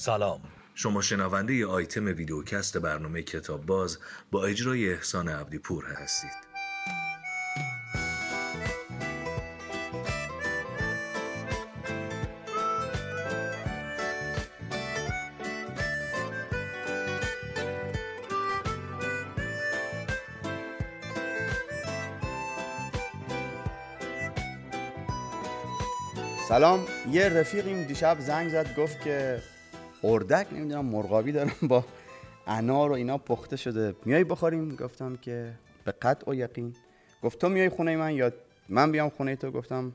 سلام. شما شنونده ی آیتم ویدیوکست برنامه کتاب باز با اجرای احسان عبدی پور هستید. سلام. یه رفیقیم دیشب زنگ زد گفت که اردک نمی‌دونم مرغابی دارم با انار و اینا پخته شده. میای بخوریم؟ گفتم که به قطع و یقین. گفت تو میای خونه من یا من بیام خونه تو؟ گفتم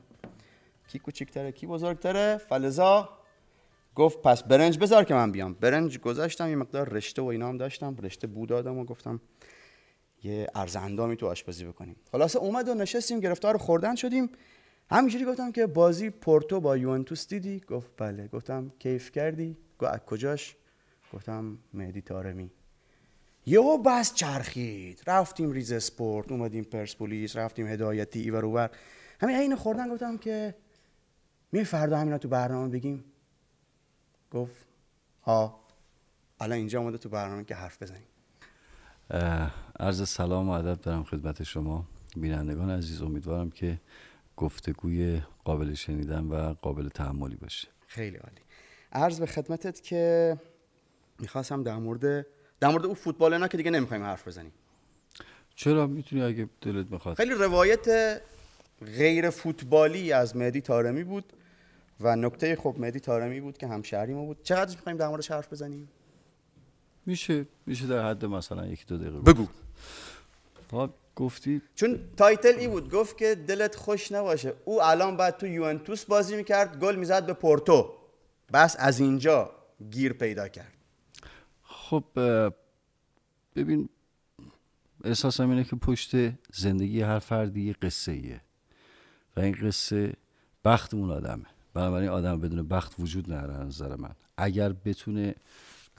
کی کوچیکتره؟ کی بزرگتره؟ فلزا. گفت پس برنج بذار که من بیام. برنج گذاشتم یه مقدار رشته و اینا هم داشتم. رشته بود دادم و گفتم یه ارزندامی تو آشپزی بکنیم. خلاصه اومد و نشستیم گرفتار خوردن شدیم. همینجوری گفتم که بازی پورتو با یوونتوس دیدی؟ گفت بله. گفتم کیف کردی؟ گفت از کجاش؟ گفتم مهدی تارمی یهو بس چرخید. رفتیم ریز اسپورت اومدیم پرسپولیس رفتیم هدایتی ایور اوور همین عین خوردن گفتم که می فردا همینا تو برنامه بگیم. گفت ها الان اینجا اومده تو برنامه که حرف بزنیم. عرض سلام و ادب دارم خدمت شما. بینندگان عزیز امیدوارم که گفتگوی قابل شنیدن و قابل تحملی باشه. خیلی عالی. عرض به خدمتت که می‌خواستم در مورد در مورد اون فوتبال اینا که دیگه نمی‌خوایم حرف بزنیم. چرا؟ می‌تونی اگه دلت می‌خواد خیلی روایت غیر فوتبالی از مهدی تارمی بود و نکته خب مهدی تارمی بود که همشهری ما بود. چقدر می‌خوایم در موردش حرف بزنیم؟ میشه میشه در حد مثلا یکی دو دقیقه بگو. گفتی؟ چون تایتل ای بود گفت که دلت خوش نباشه. او الان بعد تو یوونتوس بازی می‌کرد گل می‌زد به پورتو. بس از اینجا گیر پیدا کرد. خب ببین احساسم اینه که پشت زندگی هر فردی یه قصه ایه و این قصه بختمون آدمه. بنابراین آدم بدون بخت وجود نداره نظر من. اگر بتونه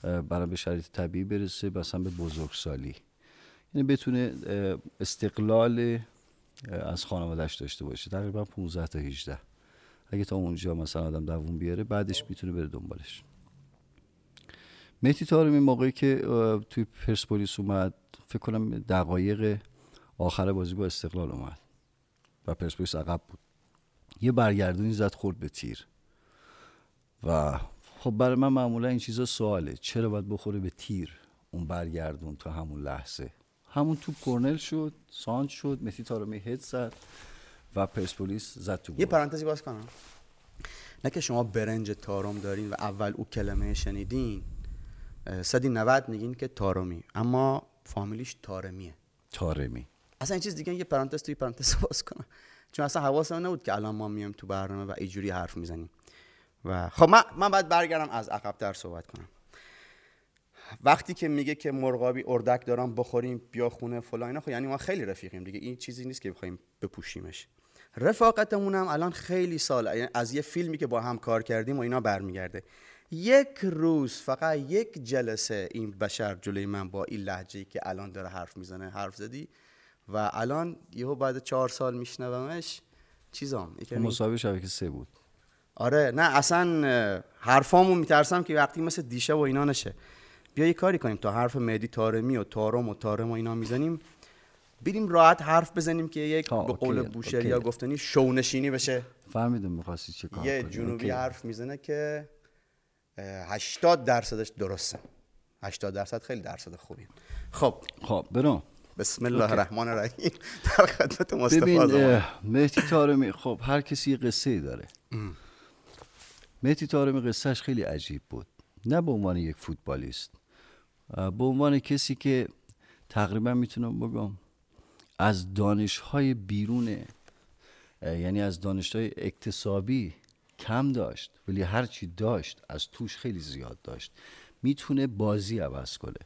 برای به شرایط طبیعی برسه مثلا به بزرگسالی. یعنی بتونه استقلال از خانوادهش داشته باشه. تقریبا 15 تا 18 اگه تا اونجا مثلا آدم دووم بیاره بعدش می‌تونه بره دنبالش. مهدی تارمی موقعی که توی پرسپولیس اومد فکر کنم دقایق آخر بازی با استقلال اومد و پرسپولیس عقب بود. یه برگردونی زد خورد به تیر. و خب برای من معمولا این چیزا سواله. چرا باید بخوره به تیر اون برگردون تا همون لحظه؟ همون توپ کرنل شد سانت شد مسی تارمی هد زد. و پرسپولیس زد تو یه پرانتزی باز کنم. نه که شما برنج تارم دارین و اول او کلمه شنیدین صدی 90 میگین که تارمی. اما فامیلیش تارمیه. تارمی. اصلا این چیز دیگه یه پرانتز توی پرانتز باز کنم. چون اصلا حواسم نبود که الان ما میام تو برنامه و اینجوری حرف می‌زنیم. و خب من من باید برگردم از عقب صحبت کنم. وقتی که میگه که مرغابی اردک دارم بخوریم بیا خونه فلان خب یعنی ما خیلی رفیقیم دیگه. این چیزی نیست که بخوایم بپوشیمش. رفاقتمون هم الان خیلی سال یعنی از یه فیلمی که با هم کار کردیم و اینا برمیگرده. یک روز فقط یک جلسه این بشر جلوی من با این لحجه که الان داره حرف می‌زنه حرف زدی. و الان یهو بعد چهار سال میشنومش چیزام؟ مسابقه شبکه سه بود. آره نه اصلا حرفامو میترسم که وقتی مثل دیشه و اینا نشه. بیا یه کاری کنیم تا حرف مهدی تارمی و تارم و تارم و اینا می‌زنیم. بریم راحت حرف بزنیم که یک به قول بوشهری یا گفتنی شونشینی بشه. فهمیدم می‌خواستی چه کار یه جنوبی حرف می‌زنه که 80 درصدش درسته. 80 درصد خیلی درصد خوبی خب. خب برو. بسم الله الرحمن الرحیم. در خدمت مصطفی ببین مهدی تارمی خب هر کسی یه قصه داره. مهدی تارمی قصهش خیلی عجیب بود. نه به عنوان یک فوتبالیست به عنوان کسی که تقریبا می‌تونم بگم از دانشهای بیرون یعنی از دانشهای اکتسابی کم داشت ولی هرچی داشت از توش خیلی زیاد داشت. می‌تونه بازی عوض کنه.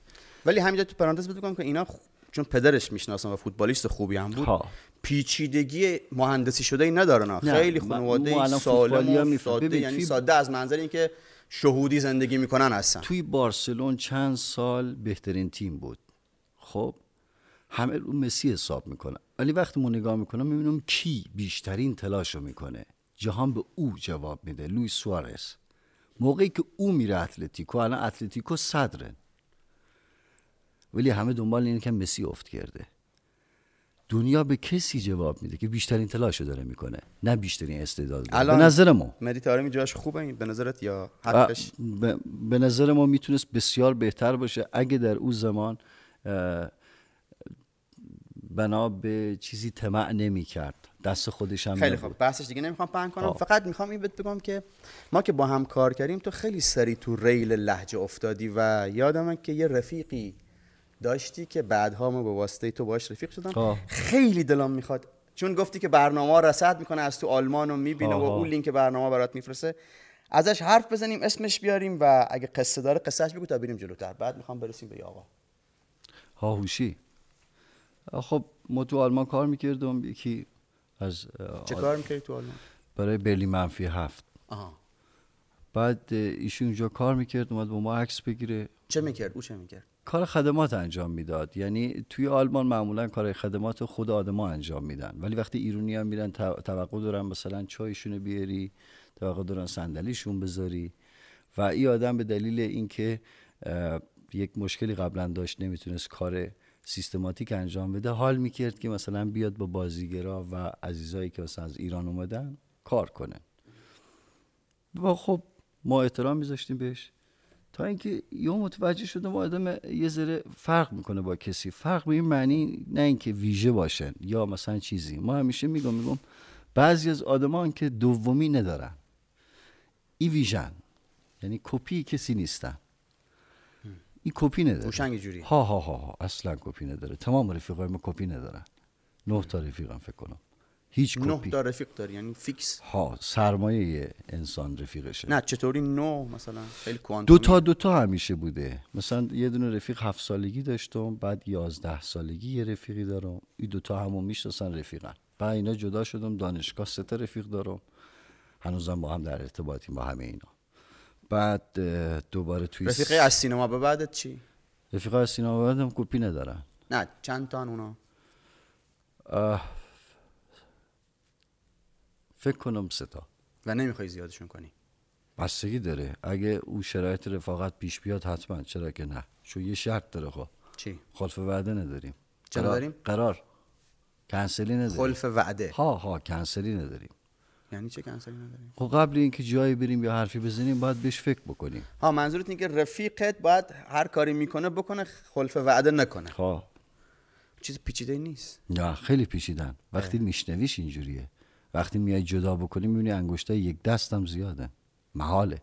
ولی همینجا تو پرانتز بگم که اینا چون پدرش می‌شناسم و فوتبالیست خوبی هم بود ها. پیچیدگی مهندسی شده ای ندارن خیلی خانواده سالم و ساده یعنی ساده از منظر اینکه شهودی زندگی می‌کنن هستن توی بارسلون چند سال بهترین تیم بود. خب؟ همه رو مسی حساب می‌کنن ولی وقتی ما نگاه می‌کنم می‌بینم کی بیشترین تلاش رو می‌کنه. جهان به او جواب میده لویس سوارز. موقعی که او میره اتلتیکو الان اتلتیکو صدرن ولی همه دنبال اینه که مسی افت کرده. دنیا به کسی جواب میده که بیشترین تلاشو داره می‌کنه. نه بیشترین استعداد داره. به نظر ما. مدی تارمی جاش خوبه؟ این به نظرت یا حقش؟ به, به نظر ما می‌تونست بسیار بهتر باشه. اگه در او زمان بنا به چیزی طمع نمی کرد. دست خودش هم خیلی. خوب. بحثش دیگه نمی‌خوام پهن کنم. آه. فقط می‌خوام این بهت بگم که ما که با هم کار کردیم تو خیلی سری تو ریل لحجه افتادی و یادمه که یه رفیقی داشتی که بعدها ما به واسطه تو باش رفیق شدم. آه. خیلی دلم می‌خواد. چون گفتی که برنامه رصد می‌کنه از تو آلمان و می‌بینه و آها. اون لینک برنامه برات میفرسته. ازش حرف بزنیم اسمش بیاریم و اگه قصه داره قصهش بگو تا بریم جلوتر. بعد می‌خوام برسیم به آقا هاهوشی. خب ما تو آلمان کار می‌کردم یکی از چه کار می‌کردی تو آلمان؟ برای برلی منفی هفت. آها. بعد ایشون اونجا کار می‌کرد اومد با ما عکس بگیره. چه می‌کرد؟ او چه می‌کرد؟ کار خدمات انجام می‌داد. یعنی توی آلمان معمولا کار خدمات خود آدما انجام میدن. ولی وقتی ایرونی هم میرن تو- توقع دارن مثلا چایشون بیاری توقع دارن صندلیشون بذاری. و این آدم به دلیل اینکه یک مشکلی قبلا داشت نمی‌تونست کار سیستماتیک انجام بده حال می‌کرد که مثلا بیاد با بازیگرا و عزیزایی که مثلا از ایران اومدن کار کنه و خب ما احترام میذاشتیم بهش. تا اینکه یه متوجه شدم آدم یه ذره فرق می‌کنه با کسی. فرق به این معنی نه اینکه ویژه باشن یا مثلا چیزی. ما همیشه میگم میگم بعضی از آدمان که دومی ندارن. ای ویژن. یعنی کپی کسی نیستن. این کپی نداره. هوشنگ جوری. ها ها ها ها. اصلا کپی نداره. تمام رفیقای ما کپی ندارن. نه تا رفیقم فکر کنم. هیچ نه کپی. تا رفیق داری یعنی فیکس. ها سرمایه انسان رفیقشه. نه چطوری نو مثلا خیلی دو کوانتومی تا دو تا همیشه بوده. مثلا یه دونه رفیق هفت سالگی داشتم بعد یازده سالگی یه رفیقی دارم. این دو تا همون می‌شناسن رفیقن. بعد اینا جدا شدم دانشگاه سه تا رفیق دارم. هنوزم با هم در ارتباطیم با همه اینا. بعد دوباره توی رفیقی از سینما به بعدت چی؟ رفیق از سینما بعدم کپی ندارن. نه چند تا اونا فکر کنم سه تا. و نمی‌خوای زیادشون کنی؟ بستگی داره. اگه او شرایط رفاقت پیش بیاد حتما. چرا که نه؟ چون یه شرط داره خب. چی؟ خلف وعده نداریم. چرا قرار- داریم؟ قرار. کنسلی نداریم. خلف وعده. ها ها کنسلی نداریم. یعنی چه کنسلی نداریم؟ خب قبل اینکه جایی بریم یا حرفی بزنیم باید بهش فکر بکنیم. ها منظورت اینه که رفیقت باید هر کاری می‌کنه بکنه خلف وعده نکنه. ها چیز پیچیده نیست. نه خیلی پیچیدن. وقتی میشنویش اینجوریه. وقتی میای جدا بکنی می‌بینی انگشتای یک دستم زیاده. محاله.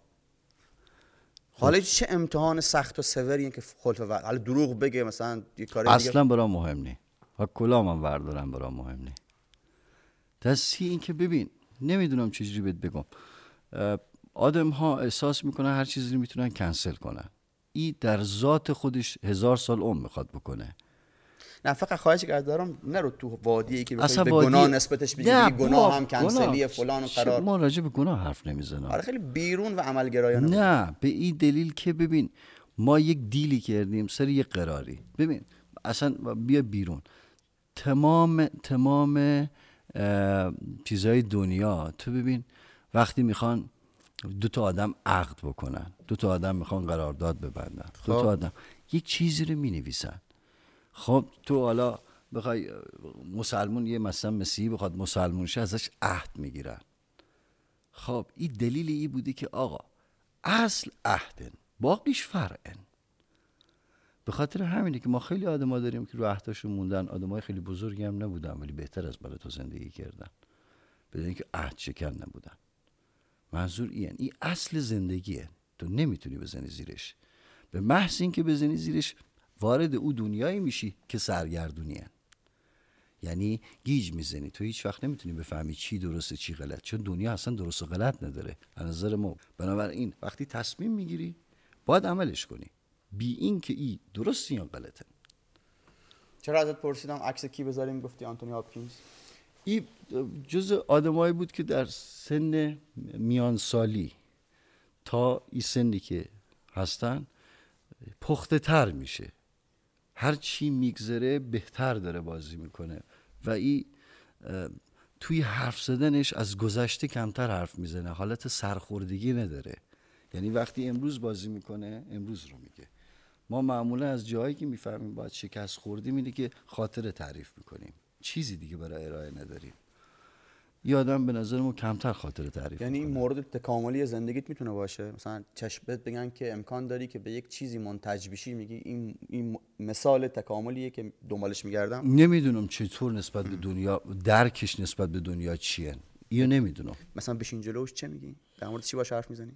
حالا چه امتحان سخت و سوری که خلف وعده؟ حالا دروغ بگه مثلا یه کاری دیگه اصلا برام مهم نی. و کلا من وردارم برام مهم نی. دستی این که ببین نمی‌دونم چجوری بهت بگم. آدم ها احساس می‌کنن هر چیزی رو می‌تونن کنسل کنن. این در ذات خودش هزار سال عمر می‌خواد بکنه. نه فقط خواهش دارم نرو تو وادی ای که اصلا به وادی- گناه نسبتش بدی نه، بگی گناه هم کنسلی. فلان و قرار. ما راجع به گناه حرف نمی‌زنم. آره خیلی بیرون و عملگرایانه. نه به این دلیل که ببین ما یک دیلی کردیم سر یک قراری. ببین اصلا بیا بیرون. تمام تمام چیزهای دنیا. تو ببین وقتی می‌خوان دو تا آدم عقد بکنن دو تا آدم می‌خوان قرارداد ببندن دو خب. تا آدم یک چیزی رو می‌نویسن. خب تو حالا بخوای مسلمون یه مثلا مسیحی بخواد مسلمون شه ازش عهد می‌گیرن. خب این دلیل ای بوده که آقا اصل عهدن باقیش فرعن. به خاطر همینه که ما خیلی آدما داریم که رو عهداشون موندن. آدمای خیلی بزرگی هم نبودن ولی بهتر از برای تو زندگی کردن. بدون اینکه عهد شکن نبودن. منظور این این اصل زندگیه. تو نمی‌تونی بزنی زیرش. به محض اینکه بزنی زیرش وارد او دنیایی میشی که سرگردونیه یعنی گیج می‌زنی. تو هیچ وقت نمی‌تونی بفهمی چی درسته چی غلط. چون دنیا اصلا درست و غلط نداره. از نظر ما. بنابراین وقتی تصمیم می‌گیری باید عملش کنی. بی این که ای درست یا غلطه؟ چرا ازت پرسیدم عکس کی بذاریم؟ گفتی آنتونی هاپکینز. این جز آدمایی بود که در سن میان سالی تا این سنی که هستن پخته تر میشه. هر چی میگذره بهتر داره بازی می‌کنه. و اه، توی حرف زدنش از گذشته کمتر حرف می‌زنه. حالت سرخوردگی نداره. یعنی وقتی امروز بازی می‌کنه امروز رو میگه. ما معمولا از جایی که می‌فهمیم باید شکست خوردیم اینه که خاطر تعریف می‌کنیم. چیزی دیگه برای ارائه نداریم. یادم به نظر ما کمتر خاطر تعریف یعنی این مورد تکاملی زندگیت می‌تونه باشه؟ مثلا چشمت بگن که امکان داری که به یک چیزی منتج بشی میگی این, این مثال تکاملیه که دنبالش میگردم؟ نمی‌دونم چطور نسبت به دنیا درکش نسبت به دنیا چیه. اینو نمی‌دونم. مثلا بشین جلوش چه میگی؟ در مورد چی باش حرف می‌زنی؟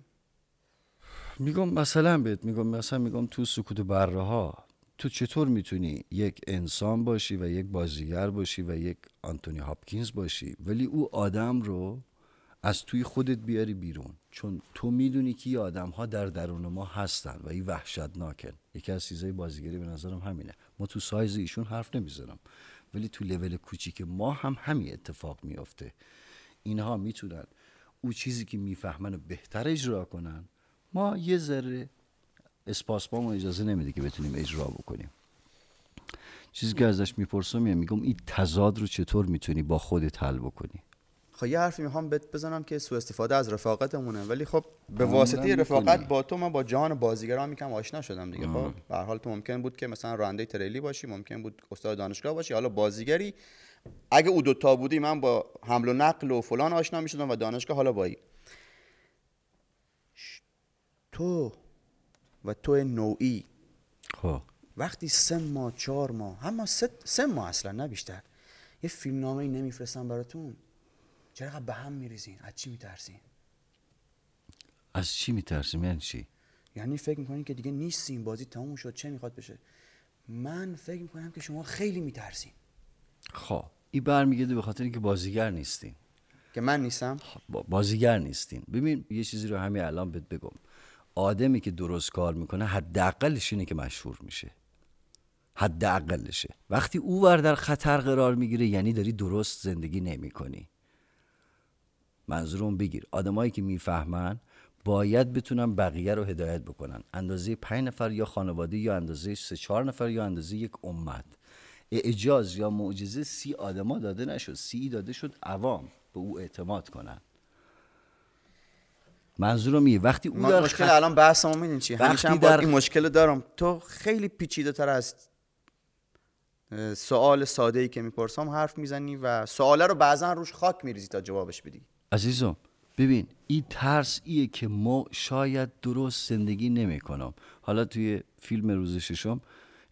میگم مثلا بهت میگم مثلا میگم تو سکوت بره ها تو چطور می‌تونی یک انسان باشی و یک بازیگر باشی و یک آنتونی هاپکینز باشی ولی او آدم رو از توی خودت بیاری بیرون؟ چون تو می‌دونی که آدم ها در درون ما هستن و این وحشتناکن. یکی از چیزای بازیگری به نظرم همینه. ما تو سایز ایشون حرف نمی‌زنم. ولی تو لول کوچیک ما هم همین اتفاق میافته. اینها می‌تونن او چیزی که می‌فهمن بهتر اجرا کنن ما یه ذره اسپاسپام اجازه نمیده که بتونیم اجرا بکنیم. چیزی که ازش می‌پرسم میگم این تضاد رو چطور می‌تونی با خودت حل بکنی؟ خب یه حرفی می‌خوام بهت بزنم که سوء استفاده از رفاقتمونه ولی خب به واسطه رفاقت با تو من با جهان بازیگران میکم آشنا شدم دیگه خب؟ به حال تو ممکن بود که مثلا راننده تریلی باشی ممکن بود استاد دانشگاه باشی حالا بازیگری اگه او دوتا بودی من با حمل و نقل و فلان آشنا می‌شدم و دانشگاه حالا بایی تو و تو نوعی. خب. وقتی سه ماه چهار ماه هم سه, سه ماه اصلا نه بیشتر. یه فیلم نامه ای نمیفرستم براتون. چرا به هم میریزین؟ از چی میترسین؟ از چی میترسیم؟ یعنی چی؟ یعنی فکر می‌کنین که دیگه نیستین بازی تموم شد چه می‌خواد بشه؟ من فکر می‌کنم که شما خیلی میترسین. خب. این برمیگرده به خاطر اینکه بازیگر نیستین. که من نیستم؟ با- بازیگر نیستین. ببین یه چیزی رو همین الان بهت بگم. آدمی که درست کار می‌کنه حداقلش اینه که مشهور میشه. حداقلشه. وقتی او ور در خطر قرار می‌گیره یعنی داری درست زندگی نمی‌کنی. منظورم بگیر. آدمایی که می‌فهمن باید بتونن بقیه رو هدایت بکنن. اندازه پنج نفر یا خانواده یا اندازه سه چهار نفر یا اندازه یک امت. اعجاز یا معجزه سی آدما داده نشد. سی داده شد عوام. به او اعتماد کنن. منظورم اینه. وقتی او ما در مشکل خط- الان بحثمو میدین چی؟ همیشه هم در- این مشکل دارم. تو خیلی پیچیده تر از سوال ساده ای که می‌پرسم حرف می‌زنی و سواله رو بعضا روش خاک میریزی تا جوابش بدی. عزیزم ببین این ترس ایه که ما شاید درست زندگی نمی کنم حالا توی فیلم روز ششم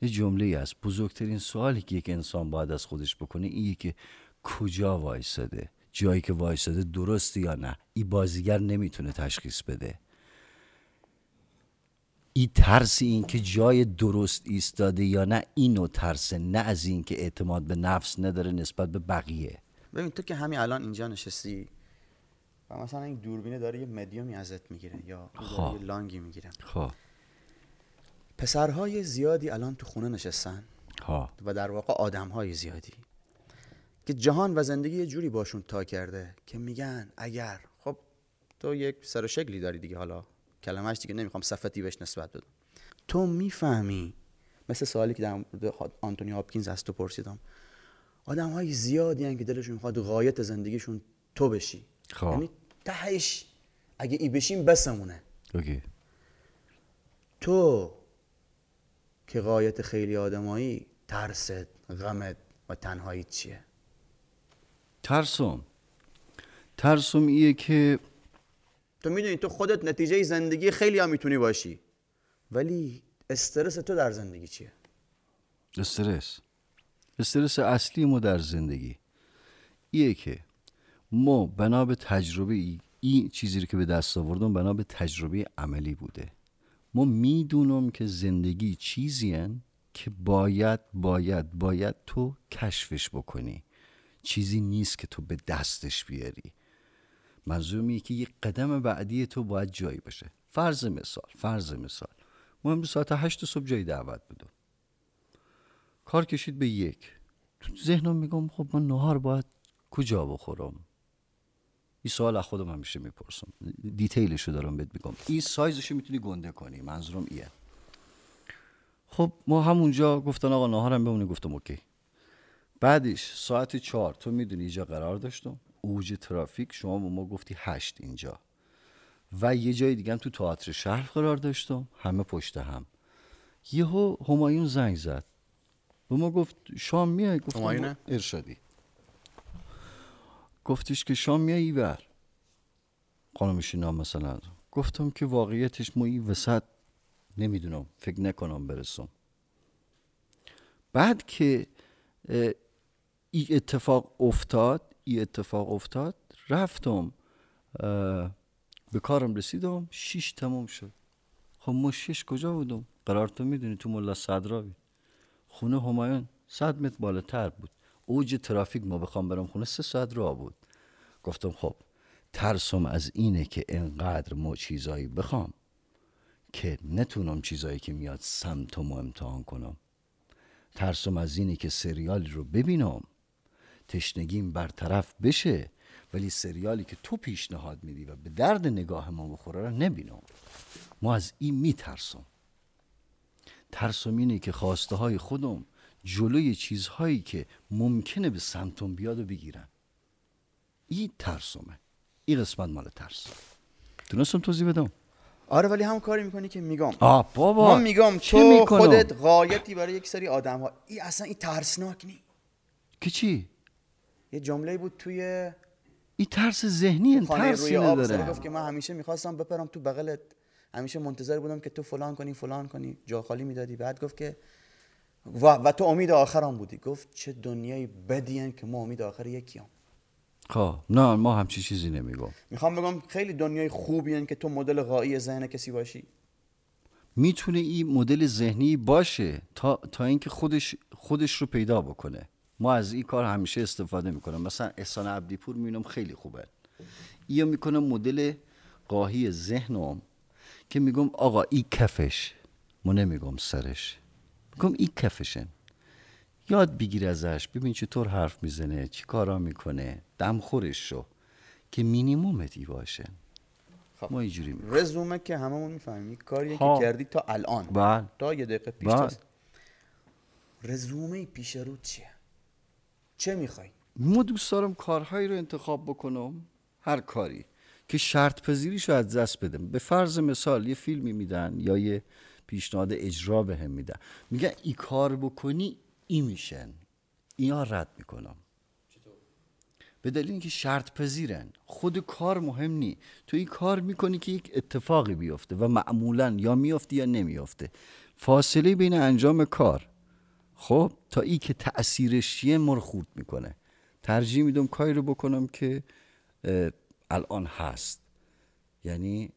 یه جمله ای هست. بزرگترین سوالی که یک انسان باید از خودش بکنه ایه که کجا وایساده؟ جایی که وایساده درسته یا نه؟ این بازیگر نمی‌تونه تشخیص بده. این ترس این که جای درست ایستاده یا نه اینو ترسه نه از این که اعتماد به نفس نداره نسبت به بقیه. ببین تو که همین الان اینجا نشستی و مثلا این دوربینه داره یه مدیومی ازت می‌گیره یا خب. یه لانگی می‌گیره. خب. پسرهای زیادی الان تو خونه نشستن ها و در واقع آدمهای زیادی. که جهان و زندگی یه جوری باشون تا کرده که میگن اگر خب تو یک سر و شکلی داری دیگه حالا کلمهش دیگه نمی‌خوام صفتی بهش نسبت بدم. تو می‌فهمی مثل سوالی که در مورد آنتونی هاپکینز از تو پرسیدم آدم های زیادی هن که دلشون می‌خواد غایت زندگیشون تو بشی. خب. یعنی تهش اگه ای بشیم بسمونه. اوکی. تو که غایت خیلی آدمایی ترست غمت و تنهایی چیه؟ ترسم. ترسم ایه که تو می‌دونی تو خودت نتیجه زندگی خیلی هم می‌تونی باشی. ولی استرس تو در زندگی چیه؟ استرس. استرس اصلی ما در زندگی. ایه که ما بنا به تجربه ای این چیزی رو که به دست آوردم بنا به تجربه عملی بوده. ما می‌دونم که زندگی چیزی هن که باید باید باید تو کشفش بکنی. چیزی نیست که تو به دستش بیاری. منظورم اینه که یک قدم بعدی تو باید جایی باشه. فرض مثال فرض مثال. امروز ساعت هشت صبح جایی دعوت بدم کار کشید به یک. تو ذهنم میگم خب من نهار باید کجا بخورم؟ این سوال از خودم همیشه می‌پرسم. دیتیلش رو دارم بهت میگم. این سایزش می‌تونی گنده کنی. منظورم ایه خب ما همونجا گفتن آقا نهارم بمونه گفتم اوکی. بعدش ساعت چهار تو می‌دونی اینجا قرار داشتم اوج ترافیک شما به ما گفتی هشت اینجا. و یه جای دیگه هم تو تئاتر شهر قرار داشتم همه پشت هم. یهو همایون زنگ زد. به ما گفت شام میای؟ گفتم؟ ارشادی. گفتش که شام میای ایور نام مثلا گفتم که واقعیتش ما این وسط نمی‌دونم فکر نکنم برسم. بعد که ای اتفاق افتاد ای اتفاق افتاد رفتم به کارم رسیدم شیش تمام شد. خب ما شش کجا بودم؟ قرار تو می‌دونی تو ملا صدراوی. خونه همایون صد متر بالاتر بود. اوج ترافیک ما بخوام برم خونه سه ساعت راه بود. گفتم خب ترسم از اینه که انقدر ما چیزایی بخوام که نتونم چیزایی که میاد سمتمو امتحان کنم. ترسم از اینه که سریالی رو ببینم. تشنگیم برطرف بشه ولی سریالی که تو پیشنهاد میدی و به درد نگاه ما بخوره رو نبینم ما از این میترسم. ترسم اینه که خواسته های خودم جلوی چیزهایی که ممکنه به سمتم بیاد و بگیرن. این ترسمه. این قسمت مال ترس. تونستم توضیح بدم؟ آره ولی هم کاری می‌کنی که میگم. آه بابا ما میگم چه تو؟ خودت قایتی برای یک سری آدم ها این اصلا این ترسناک نی. که چی؟ یه جمله بود توی این ترس ذهنی ترسی نداره. گفت که من همیشه می‌خواستم بپرم تو بغلت. همیشه منتظر بودم که تو فلان کنی فلان کنی. جا خالی می‌دادی. بعد گفت که و, و تو امید آخرم بودی. گفت چه دنیای بدی که ما امید آخر یکیم خب نه ما همچی چیزی نمیگم می‌خوام بگم خیلی دنیای خوبی که تو مدل غایی ذهن کسی باشی. می‌تونه این مدل ذهنی باشه تا تا اینکه خودش خودش رو پیدا بکنه. ما از این کار همیشه استفاده می‌کنم. مثلا احسان عبدیپور می‌بینم خیلی خوبه. یا می‌کنم مدل قاهی ذهنم که میگم آقا این کفش. ما نمیگم سرش. میگم این کفشن. یاد بگیر ازش. ببین چطور حرف می‌زنه چی کارا می‌کنه. دمخورش شو. که مینیمومت ای باشه. خب. ما اینجوری رزومه که هممون می‌فهمیم کاریه ها. که کردی تا الان. بله. تا یه دقیقه پیش بله. رزومه پیش رو چیه؟ چه می‌خوای؟ ما دوست دارم کارهایی رو انتخاب بکنم هر کاری که شرط پذیریش رو از دست بدم. به فرض مثال یه فیلمی میدن یا یه پیشنهاد اجرا به هم میدن. میگن ای کار بکنی ای میشن. اینا رد می‌کنم. به دلیل اینکه شرط پذیرن. خود کار مهم نی. تو این کار می‌کنی که یک اتفاقی بیفته و معمولا یا میفته یا نمیفته فاصله بین انجام کار خب تا ای که تأثیرش چیه ما رو خورد می‌کنه. ترجیح میدم کاری رو بکنم که الان هست. یعنی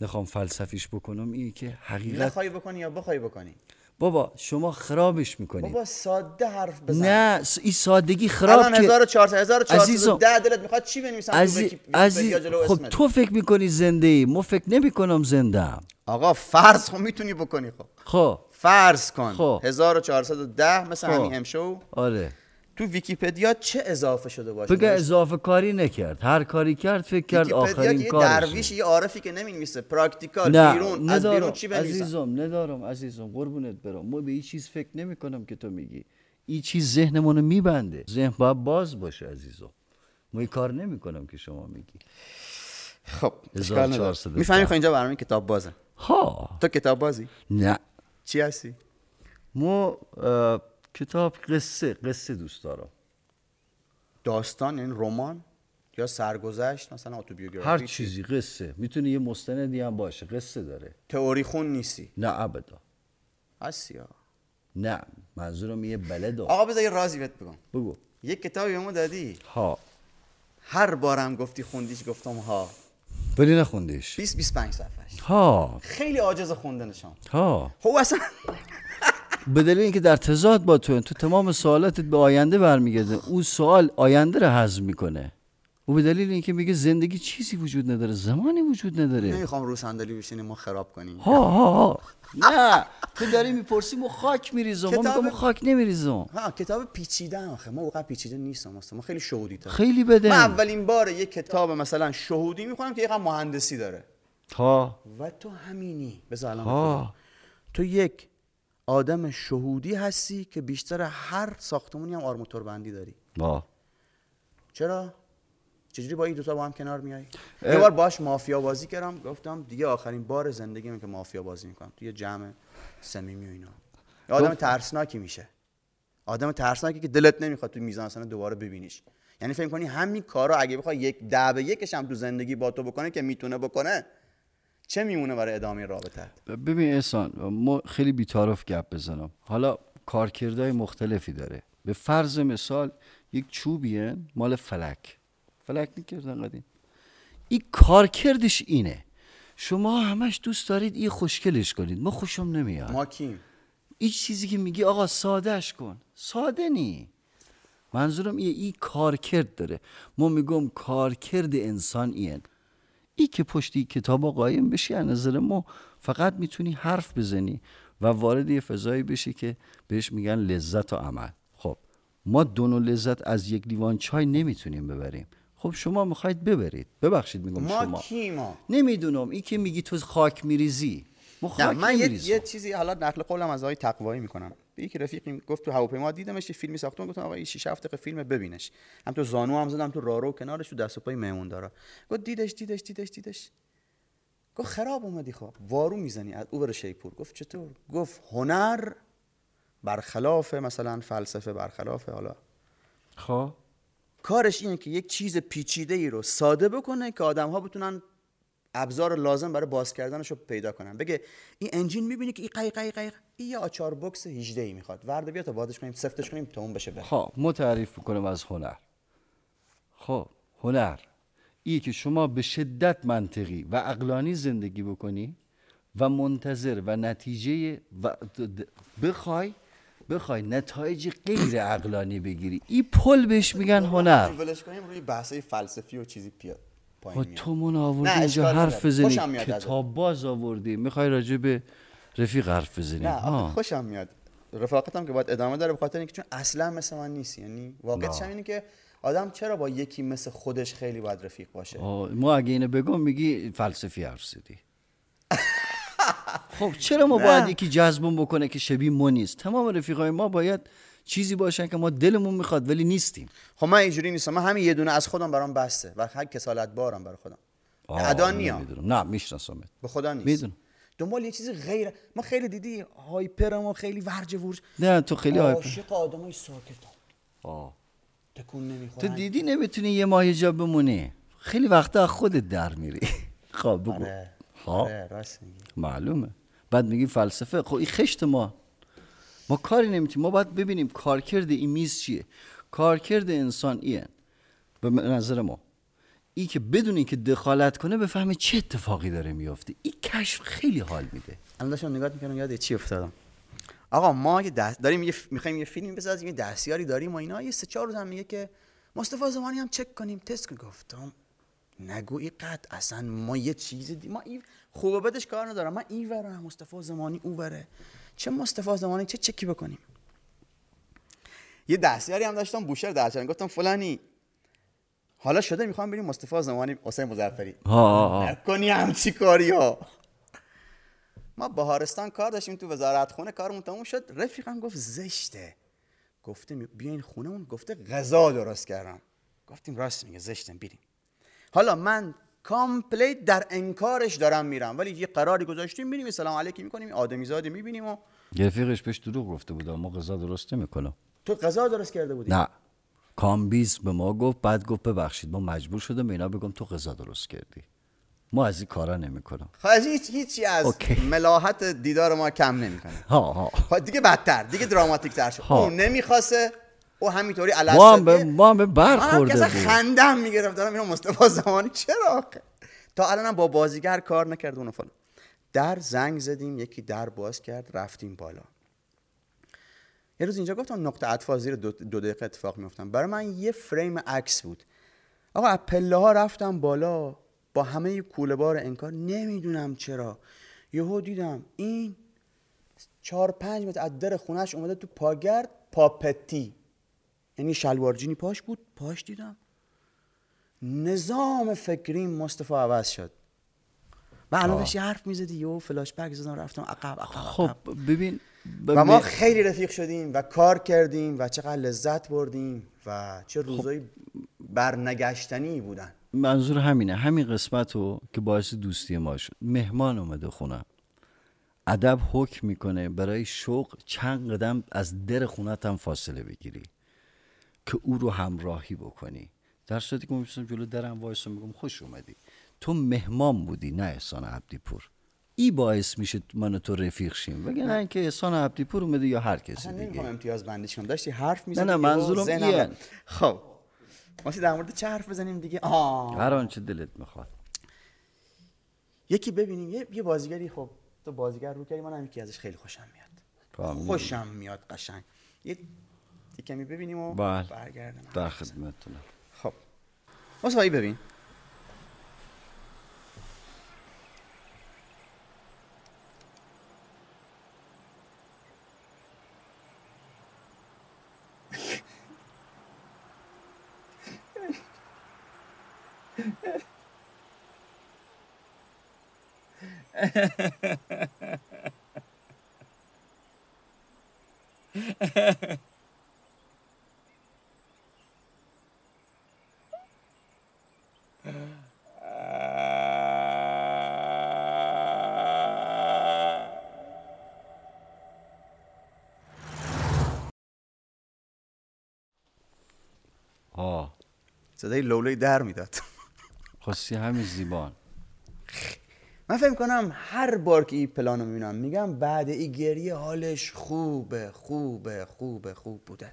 نخوام فلسفیش بکنم اینه که حقیقت نخوای بکنی یا بخوای بکنی؟ بابا شما خرابش می‌کنید بابا ساده حرف بزن. نه این سادگی خراب الان که 1400 عزیزم. 1410 دلت می‌خواد چی بنویسم؟ عزیز, عزیز خب؟ تو فکر می‌کنی زنده ای؟ ما فکر نمی‌کنم زنده ام آقا فرض خب می‌تونی بکنی خب. خب. فرض کن. خب. 1410 مثل خب. همین امشو آره. تو ویکیپدیا چه اضافه شده باشه؟ بگه. اضافه کاری نکرد. هر کاری کرد فکر کرد آخرین که یه درویش یه عارفی که نمی‌نویسه. پراکتیکال نه بیرون از ندارم. بیرون چی بنویسم عزیزم ندارم. عزیزم قربونت برم. ما به این چیز فکر نمی کنم که تو میگی. این چیز ذهنمونو میبنده. ذهن باید باز باشه عزیزم. ما این کار نمی کنم که شما میگی. خب اشکال نداره. 1410. می‌فهمی خب اینجا برنامه کتاب بازه. ها. تو کتاب بازی؟ نه. چی هستی؟ ما اه، کتاب قصه قصه دوست دارم. داستان یعنی رمان؟ یا سرگذشت مثلا اتوبیوگرافی؟ هر چی؟ چیزی قصه. می‌تونه یه مستندی هم باشه قصه داره. تئوری خون نیستی؟ نه ابدا. هستی نه منظورم یه بلد آقا بذار یه رازی بهت بگم. بگو. یه کتابی به ما دادی. ها. هر بارم گفتی خوندیش گفتم ها. ولی نخوندیش. 20 25 صفحش ها. خیلی عاجز خوندنشان ها. خب اصلا به دلیل اینکه در تضاد با تو تو تمام سوالاتت به آینده برمیگرده. اون سوال آینده رو هضم می‌کنه. و به دلیل اینکه میگه زندگی چیزی وجود نداره زمانی وجود نداره. نمی‌خوام رو صندلی بشینیم ما خراب کنیم. ها ها ها. نه تو داری می‌پرسی ما خاک میریزم ما کتاب- میگم ما خاک نمیریزم. ها کتاب پیچیده آخه. ما واقعا پیچیده نیستم اصلا ما خیلی شهودی تر خیلی بده. من اولین بار یه کتاب مثلا شهودی می‌خونم که یکم مهندسی داره. ها. و تو همینی. بذار الان. تو یک آدم شهودی هستی که بیشتر هر ساختمونی هم آرماتور بندی داری. وا. چرا؟ چجوری با این دوتا با هم کنار میای. یه بار باش مافیا بازی کردم گفتم دیگه آخرین بار زندگیمه که مافیا بازی می‌کنم. توی جمع صمیمی و اینا. یه آدم ترسناکی میشه. آدم ترسناکی که دلت نمی‌خواد تو میزان سنه دوباره ببینیش. یعنی فکر کنی همین کارا اگه بخوای یک ده به یکش هم تو زندگی با تو بکنه که می‌تونه بکنه چه میمونه برای ادامه رابطه ببین احسان ما خیلی بیتارف گپ بزنم. حالا کارکردهای مختلفی داره. به فرض مثال یک چوبیه مال فلک. فلک می‌کردن قدیم این کارکردش اینه. شما همش دوست دارید این خوشگلش کنید. ما خوشم نمیاد. ما کیم؟ این چیزی که میگی آقا سادهش کن. ساده نی. منظورم ایه ای کارکرد داره. ما میگم کارکرد انسان این ای که پشت ای کتابا قایم بشی از نظر ما فقط می‌تونی حرف بزنی و وارد یه فضایی بشی که بهش میگن لذت و عمل. خب ما دو نوع لذت از یک لیوان چای نمی‌تونیم ببریم. خب شما می‌خواید ببرید. ببخشید میگم ما شما. کی ما؟ نمی‌دونم. ای که میگی تو خاک میریزی. ما من یه. یه چیزی حالا نقل قولم از آقای تقوایی می‌کنم. یک رفیقی گفت تو هواپیما دیدمش یه فیلمی ساختم گفتم آقا این 6 7 دقیقه فیلم ببینش. هم تو زانو هم زدم تو رارو کنارش تو دست و پای مهمون داره. گفت دیدش دیدش دیدش دیدش. گفت خراب اومدی خب. وارو می‌زنی از او بره شیپور. گفت چطور؟ گفت هنر برخلاف مثلا فلسفه برخلاف حالا خب. کارش اینه که یک چیز پیچیده ای رو ساده بکنه که آدم ها بتونن ابزار لازم برای باز کردنش رو پیدا کنن. بگه این انجین می‌بینی که این قیق قیق قیق این یه آچار بکس 18 ای می‌خواد. ورده بیا تا بادش کنیم سفتش کنیم تا اون بشه بره. خب ما تعریف کنم از هنر. خب هنر. ای که شما به شدت منطقی و عقلانی زندگی بکنی و منتظر و نتیجه و بخوای بخوای نتایج غیر عقلانی بگیری. این پل بهش میگن هنر. ولش کنیم روی بحثای فلسفی و چیزی پیا با پایین میاد. تو من آوردی اینجا حرف. بزنی. کتاب باز آوردی. می‌خوای راجع به رفیق حرف بزنی. نه خوشم میاد. رفاقتم که باید ادامه داره به خاطر اینکه چون اصلا مثل من نیست. یعنی واقعیتش اینه که آدم چرا با یکی مثل خودش خیلی باید رفیق باشه؟ ما اگه اینو بگم میگی فلسفی حرف زدی. خب چرا ما. باید یکی جذبمون بکنه که شبیه ما نیست؟ تمام رفیقای ما باید چیزی باشن که ما دلمون می‌خواد ولی نیستیم. خب من اینجوری نیستم. من همین یه دونه از خودم برام بسته و هر کسالت بارم برای خودم. ادا نیا. نمی‌دونم. نه میشناسمت. به خدا نیست. می‌دونم. دنبال یه چیز غیر ما خیلی دیدی هایپرم و خیلی ورج ورج. نه تو خیلی هایپ عاشق آدمای ساکت. آه. تکون نمی‌خورن. تو دیدی نمی‌تونی یه ماه جا بمونی؟ خیلی وقتا از خودت در میری. خب بگو. آره. ها آره راست معلومه. بعد میگی فلسفه. خب این خشت ما. ما کاری نمی‌تونیم. ما باید ببینیم کارکرد این میز چیه. کارکرد انسان ایه. به نظر ما. ای که بدون اینکه دخالت کنه بفهمه چه اتفاقی داره میافته. این کشف خیلی حال میده. الان داشتم نگاه می‌کردم یاد چی افتادم؟ آقا ما یه دست داریم یه می‌خوایم یه فیلمی بسازیم یه دستیاری داریم و اینا یه سه چهار روز هم میگه که مصطفی زمانی هم چک کنیم تست کنیم. گفتم نگو این قد اصلا ما یه چیز دی ما این خوبه بدش کار ندارم. من این ورم مصطفی زمانی او وره چه مصطفی زمانی چه چکی بکنیم؟ یه دستیاری هم داشتم بوشهر دستیاری گفتم فلانی. حالا شده می‌خوام بریم مصطفی زمانی حسین مظفری. نکنی همچی کاری ها. ما بهارستان کار داشتیم تو وزارت خونه کارمون تموم شد. رفیقم گفت زشته. گفتیم بیاین خونمون گفته غذا درست کردم. گفتیم راست میگه زشتم بریم. حالا من complete در انکارش دارم میرم ولی یه قراری گذاشتیم میریم یه سلام علیکی می‌کنیم آدمی زادی می‌بینیم و رفیقش بهش دروغ گفته بود ما غذا درست نمی‌کنم تو غذا درست کرده بودی؟ نه. کامبیز به ما گفت بعد گفت ببخشید ما مجبور شدم اینا بگم تو غذا درست کردی. ما از این کارا نمی‌کنم. خب هیچ هیچی از اوکی. ملاحت دیدار ما کم نمی‌کنه. ها ها. خب دیگه بدتر دیگه دراماتیک تر شد. اون نمی‌خواسته او همینطوری ما هم به علاسه ما هم به من برخورده بود. خندم می‌گرفت دارم اینو مصطفی زمانی چرا تا الانم با بازیگر کار نکرد اون فلان. در زنگ زدیم یکی در باز کرد رفتیم بالا. یه روز اینجا گفتم نقطه عطف زیر دو, دو دقیقه اتفاق میفتم برای من یه فریم عکس بود. آقا از پله ها رفتم بالا با همه کوله بار انکار. نمی‌دونم چرا. یهو دیدم این چهار پنج متر از در خونهش اومده تو پاگرد پاپتی. یعنی شلوارجینی پاش بود پاش دیدم. نظام فکریم مصطفی عوض شد. و الان حرف می‌زدی یهو فلاش بک زدم رفتم عقب عقب خب. ببین و ما خیلی رفیق شدیم و کار کردیم و چقدر لذت بردیم و چه روزایی برنگشتنی بودن. منظور همینه. همین قسمت رو که باعث دوستی ما شد. مهمان اومده خونم ادب حکم می‌کنه برای شوق چند قدم از در خونت هم فاصله بگیری. که او رو همراهی بکنی. در صورتی که میشستم جلو درم وایسا میگم خوش اومدی. تو مهمان بودی نه احسان عبدی پور ای باعث میشه من تو رفیق شیم. وگرنه اینکه احسان عبدی پور اومده یا هر کسی اصلا نمی‌خوام دیگه امتیاز بندی کنم داشتی حرف می‌زنی نه، منظورم ایه. خب. واسه در مورد چه حرف بزنیم دیگه؟ آه. هر آنچه دلت می‌خواد. یکی ببینیم. یه, یه بازیگری خب تو بازیگر رو کردی. من هم یکی ازش خیلی خوشم میاد. خوشم میاد قشنگ. یه کمی ببینیم و بله. برگردم در خدمتتونم. خب. مصاحبی ببین آه صدای لولوی در می‌داد. خواستی همین زیبان. من فکر کنم هر بار که این پلانو می‌بینم میگم بعد این گریه حالش خوبه خوبه خوبه خوب بوده.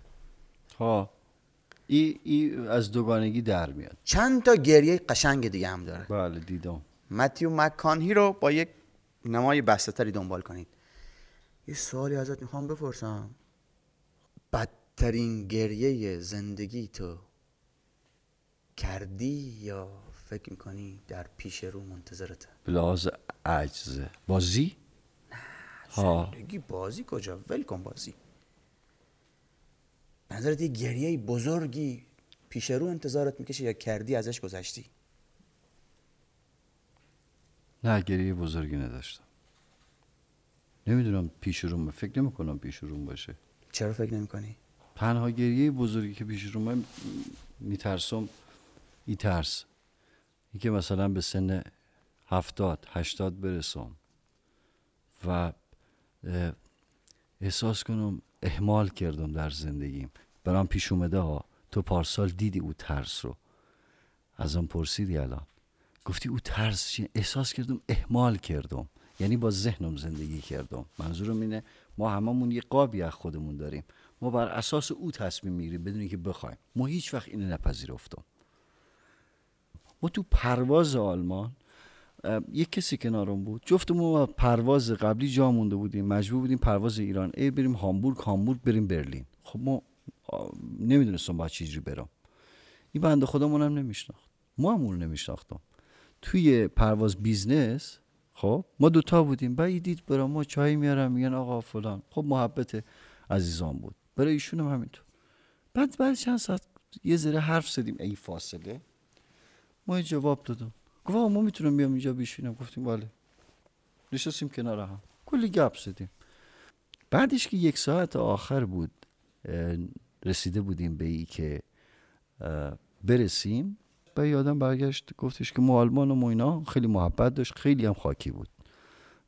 ها ای, ای از دوگانگی در میاد. چند تا گریه قشنگ دیگه هم داره. بله دیدم. متیو مکانهی رو با یک نمای بسته تری دنبال کنید. یه سوالی ازت می‌خوام بپرسم. بدترین گریه زندگی تو کردی یا فکر می‌کنی در پیش رو منتظرته؟ به لحاظ عجزه. بازی؟ ها زندگی بازی کجا؟ ول کن بازی. به نظرت یه گریه بزرگی پیش رو انتظارت می‌کشه یا کردی ازش گذشتی؟ نه گریه بزرگی نداشتم. نمی‌دونم پیش روم فکر نمی کنم پیش روم باشه. چرا فکر نمی‌کنی؟ تنها گریه بزرگی که پیش روم میترسم ای ترس. این که مثلا به سن هفتاد هشتاد برسم و احساس کنم اهمال کردم در زندگیم. برام پیش اومده ها تو پارسال دیدی او ترس رو. ازم پرسیدی الان. گفتی او ترس چیه؟ احساس کردم اهمال کردم. یعنی با ذهنم زندگی کردم. منظورم اینه ما هممون یه قابی از خودمون داریم. ما بر اساس او تصمیم می‌گیریم بدون که بخوایم. ما هیچ وقت اینو نپذیرفتم. ما تو پرواز آلمان یک کسی کنارم بود. جفتمون با پرواز قبلی جا مونده بودیم. مجبور بودیم پرواز ایران ای بریم هامبورگ هامبورگ بریم برلین. خب ما نمی‌دونستم باید چجوری برم. این بنده خودمون هم نمیشناخت. ما هم اون نمیشناختم. توی پرواز business خب ما دوتا بودیم. بعد دید برای ما چای میارن میگن آقا فلان. خب محبت عزیزان بود. برای ایشون هم همینطور. بعد بعد چند ساعت یه ذره حرف زدیم. ای فاصله. ما جواب دادم. گفت ما می‌تونم بیام اینجا بشینم. گفتیم بله. نشستیم کنار هم. کلی گپ زدیم. بعدش که یک ساعت آخر بود رسیده بودیم به ای که برسیم و یادم برگشت گفتش که ما آلمان و اینا خیلی محبت داشت خیلی هم خاکی بود.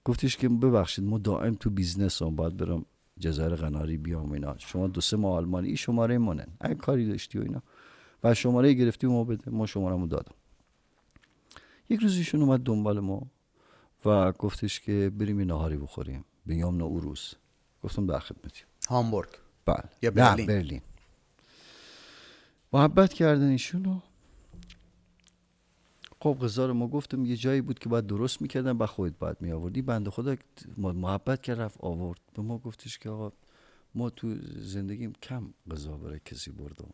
گفتش که ببخشید ما دائم تو بیزنس هم باید برم جزایر قناری بیام اینا. شما دو سه ماه آلمانی شماره منن اگه کاری داشتی و اینا. و شماره گرفتی ما بده ما شماره دادم. یک روز ایشون اومد دنبال ما و گفتش که بریم یه نهاری بخوریم. به یامن اوروس. گفتم در خدمتیم هامبورگ. بله. یا نه برلین. برلین. محبت کردن ایشونو. خب غذا رو ما گفتم یه جایی بود که باید درست می‌کردن و خودت باید می آوردی بنده خدا محبت کرد رفت آورد. به ما گفتش که آقا ما تو زندگیم کم غذا برای کسی بردم.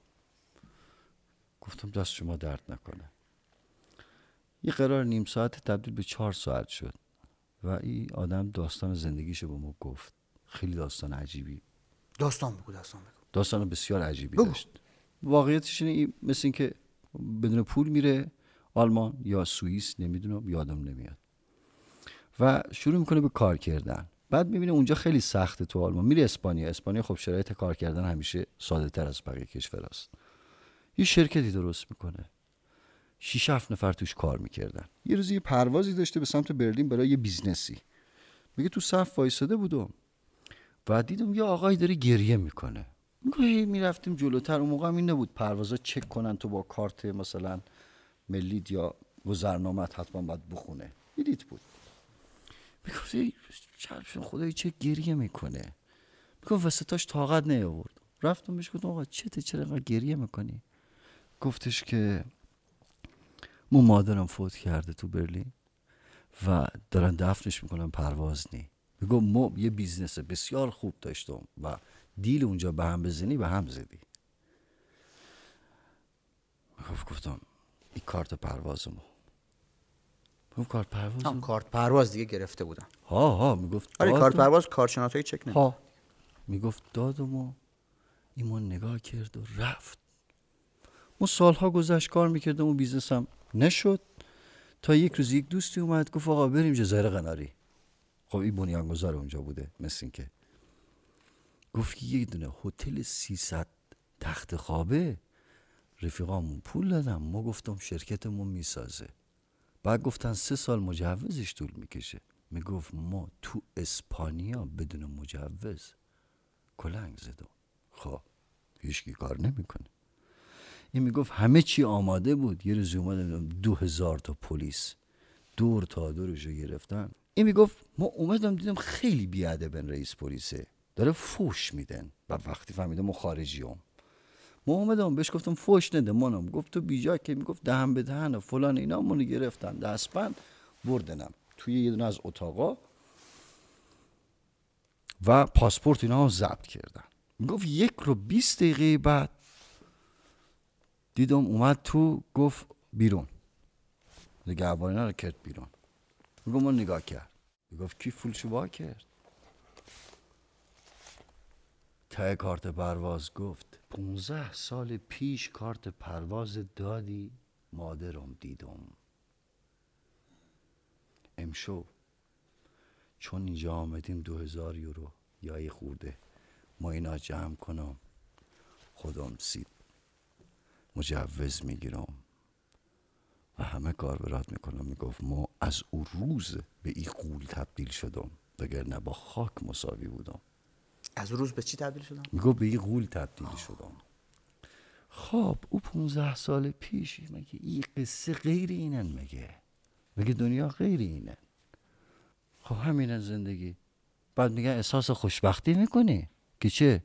گفتم دست شما درد نکنه. یه قرار نیم ساعت تبدیل به چهار ساعت شد و این آدم داستان زندگیشو به ما گفت. خیلی داستان عجیبی. داستان بگو داستان بگو. داستان بسیار عجیبی بگو. داشت. واقعیتش اینه این مثل اینکه بدون پول میره آلمان یا سوئیس نمی‌دونم یادم نمیاد. و شروع می‌کنه به کار کردن. بعد می‌بینه اونجا خیلی سخته تو آلمان. میره اسپانیا. اسپانیا خب شرایط کار کردن همیشه ساده تر از بقیه کشور است یه شرکتی درست می‌کنه. شیش هفت نفر توش کار می‌کردن. یه روز یه پروازی داشته به سمت برلین برای یه business ی. میگه تو صف وایساده بودم. و دیدم یه آقایی داره گریه می‌کنه. میگه می‌رفتیم جلوتر. اون موقع هم این نبود پروازا چک کنن تو با کارت مثلا ملید یا گذرنامت حتما باید بخونه. دیدید بود. می‌گفت چرشون خدایی چه گریه می‌کنه. می‌گفت وسطاش طاقت نیاورد. رفتم بهش گفتم آقا چته چرا گریه می‌کنی؟ گفتش که مو مادرم فوت کرده تو برلین و دارن دفنش می‌کنن پرواز نی. میگو ما یه business بسیار خوب داشتم و deal اونجا به هم بزنی به هم زدی. گفت گفتم این کارت پروازمو. گفت کارت پرواز هم کارت پرواز دیگه گرفته بودن. ها ها می‌گفت آره. کارت پرواز کارشناسایی چک نمی ها می‌گفت دادم و ایمان نگاه کرد و رفت. ما سالها گذشت کار می‌کردم و بیزنسم نشد. تا یک روز یک دوستی اومد گفت آقا بریم جزایر قناری. خب این بنیانگذار اونجا بوده مثل این که گفت یک دونه هتل 300 تخت خوابه. رفیقامون پول دادم ما گفتم شرکتمون می‌سازه. بعد گفتن سه سال مجوزش طول می‌کشه. می‌گفت ما تو اسپانیا بدون مجوز کلنگ زدم. خب هیچکی کار نمی‌کنه. این می‌گفت همه چی آماده بود. یه روز اومدم دو هزار تا پلیس دور تا دورشو گرفتن. این می‌گفت ما اومدم دیدم خیلی بیادبن رئیس پلیسه. داره فوش میدن و وقتی فهمیده ما خارجی هم. ما اومدم بهش گفتم فوش نده مانم. گفت تو بیجا که؟ می‌گفت دهن به دهن و فلان اینا منو گرفتن. دستبند بردنم. توی یه دونه از اتاقا و پاسپورت اینا هم ضبط کردن. می‌گفت یک رو 20 دقیقه بعد دیدم اومد تو گفت بیرون. نگهبانینا رو کرد بیرون. میگم ما نگاه کرد. می‌گفت کی فولشو وا کرد؟ ته کارت پرواز گفت پونزه سال پیش کارت پرواز دادی مادرم دیدم. امشو چون اینجا آمدیم دو هزار یورو. یا یه خورده. ما اینا جمع کنم. خودم سید مجوز می‌گیرم. و همه کار برات می‌کنم. می‌گفت ما از او روز به این قول تبدیل شدم. وگرنه با خاک مساوی بودم. از روز به چی تبدیل شدن می‌گفت به این قول تبدیل شدم. خب او 15 سال پیش مگه این قصه غیر اینن مگه؟ مگه دنیا غیر اینن؟ خب همینن زندگی. بعد میگن احساس خوشبختی می‌کنی؟ که چه؟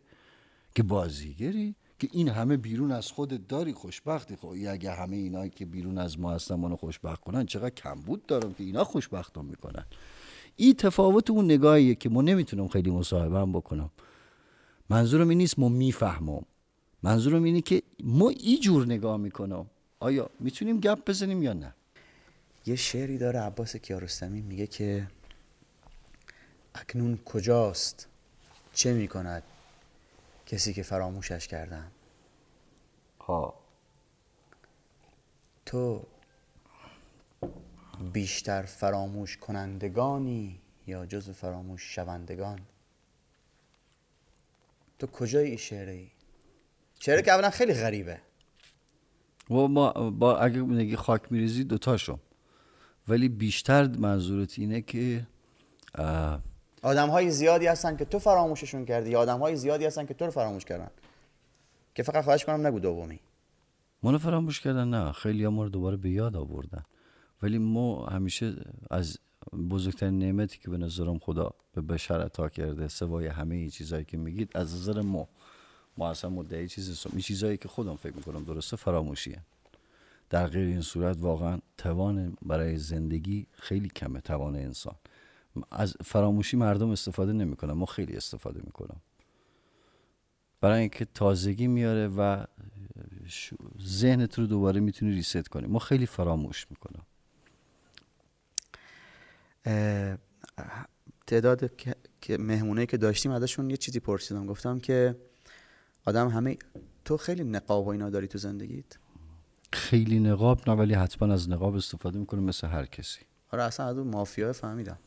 که بازیگری؟ که این همه بیرون از خودت داری خوشبختی. خب اگه همه اینایی که بیرون از ما هستن منو خوشبخت کنن چقدر کمبود دارم که اینا خوشبختم می‌کنن. این تفاوت اون نگاهیه که ما نمی‌تونم خیلی مصاحبه بکنم. منظورم این نیست ما می‌فهمم. منظورم اینه که ما این جور نگاه می‌کنم. آیا می‌تونیم گپ بزنیم یا نه؟ یه شعری داره عباس کیارستمی میگه که اکنون کجاست؟ چه می‌کند؟ کسی که فراموشش کردم. ها تو بیشتر فراموش کنندگانی یا جز فراموش شوندگان؟ تو کجای این شعره ای شعره که اولا خیلی غریبه. و ما با اگه نگی خاک میریزی دوتاشو ولی بیشتر منظورت اینه که آدم های زیادی هستن که تو فراموششون کردی یا آدم های زیادی هستن که تو رو فراموش کردن. که فقط خواهش کنم نگو دومی. منو فراموش کردن نه خیلی ما رو دوباره به یاد آوردن. ولی ما همیشه از بزرگترین نعمتی که به نظرم خدا به بشر عطا کرده سوای همه این چیزهایی که میگید از نظر ما ما اصلا مدعی چیزی نیستم این چیزهایی که خودم فکر می‌کنم درسته فراموشیه. در غیر این صورت واقعا توان برای زندگی خیلی کمه توان انسان. از فراموشی مردم استفاده نمی‌کنن ما خیلی استفاده می‌کنم. برای اینکه تازگی میاره و ذهنت رو دوباره می‌تونی ریست کنی. ما خیلی فراموش می‌کنم. تعداد که- که مهمونه که داشتیم ازشون یه چیزی پرسیدم. گفتم که آدم همه تو خیلی نقاب و اینا داری تو زندگیت؟ خیلی نقاب نه ولی حتما از نقاب استفاده می‌کنه مثل هر کسی. آره اصلا از اون مافیا فهمیدم.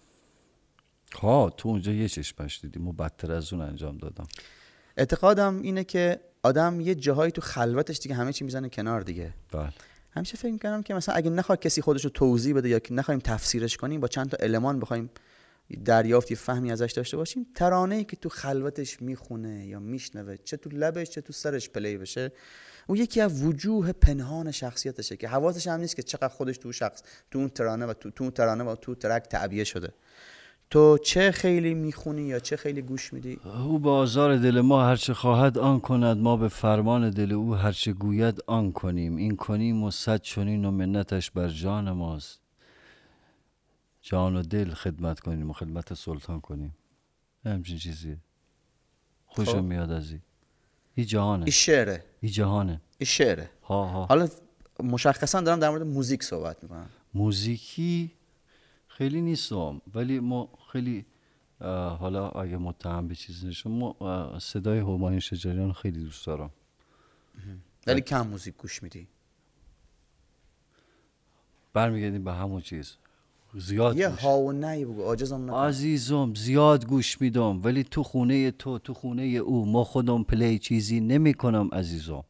ها تو اونجا یه چشمش دیدی. ما بدتر از اون انجام دادم. اعتقادم اینه که آدم یه جاهایی تو خلوتش دیگه همه چی می‌زنه کنار دیگه. بله. همیشه فکر می‌کنم که مثلا اگه نخواد کسی خودش رو توضیح بده یا که نخوایم تفسیرش کنیم با چند تا المان بخوایم دریافتی فهمی ازش داشته باشیم ترانه ای که تو خلوتش می‌خونه یا میشنوه چه تو لبش چه تو سرش پلی بشه او یکی از وجوه پنهان شخصیتشه که حواسش هم نیست که چقدر خودش تو شخص تو اون ترانه و تو, تو اون ترانه و تو ترک تعبیه شده. تو چه خیلی می‌خونی یا چه خیلی گوش میدی؟ او به آزار دل ما هرچه خواهد آن کند ما به فرمان دل او هرچه گوید آن کنیم. این کنیم و صد چنین و منتش بر جان ماست. جان و دل خدمت کنیم و خدمت سلطان کنیم. همچین چیزیه. خوشم خب. میاد از این این جهانه. این شعره. این جهانه. این شعره. ها ها. حالا مشخصا دارم در مورد موزیک صحبت می‌کنم. موزیکی خیلی نیستم ولی ما خیلی حالا اگه متهم به چیزی نشم ما صدای همایون شجریان خیلی دوست دارم. ولی کم موزیک گوش میدی؟ برمیگردیم به همون چیز. زیاد یه گوش. ها و نه بگو عاجزم عزیزم زیاد گوش میدم ولی تو خونه تو تو خونه او ما خودم پلی چیزی نمی کنم عزیزم.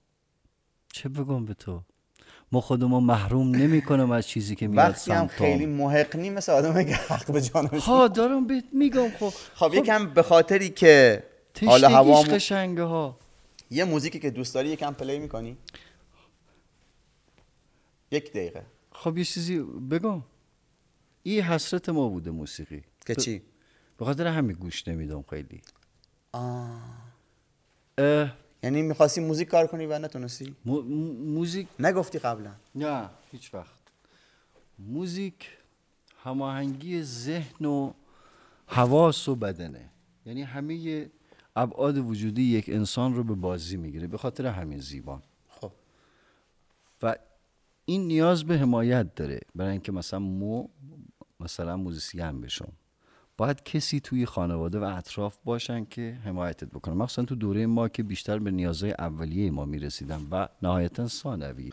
چه بگم به تو؟ ما خودمو محروم نمی کنم از چیزی که میاد وقتی هم خیلی محق نی مثل آدم که حق به جانش ها دارم بهت میگم خب. خب یکم به خاطری که حالا هوا قشنگه ها. یه موزیکی که دوست داری یکم پلی می‌کنی؟ یک دقیقه. خب یه چیزی بگم. این حسرت ما بوده موسیقی. که چی؟ به خاطر همین گوش نمیدم خیلی. آه. اه، یعنی می‌خواستی موزیک کار کنی و نتونستی؟ مو- مو- موزیک نگفتی قبلا. نه هیچ وقت. موزیک هماهنگی ذهن و حواس و بدنه. یعنی همه ابعاد وجودی یک انسان رو به بازی می‌گیره به خاطر همین زیبان خب. و این نیاز به حمایت داره برای اینکه مثلا مو مثلا موزیسین بشم. باید کسی توی خانواده و اطراف باشن که حمایتت بکنن. مخصوصا تو دوره ما که بیشتر به نیازهای اولیه ما می‌رسیدن و نهایتا ثانوی.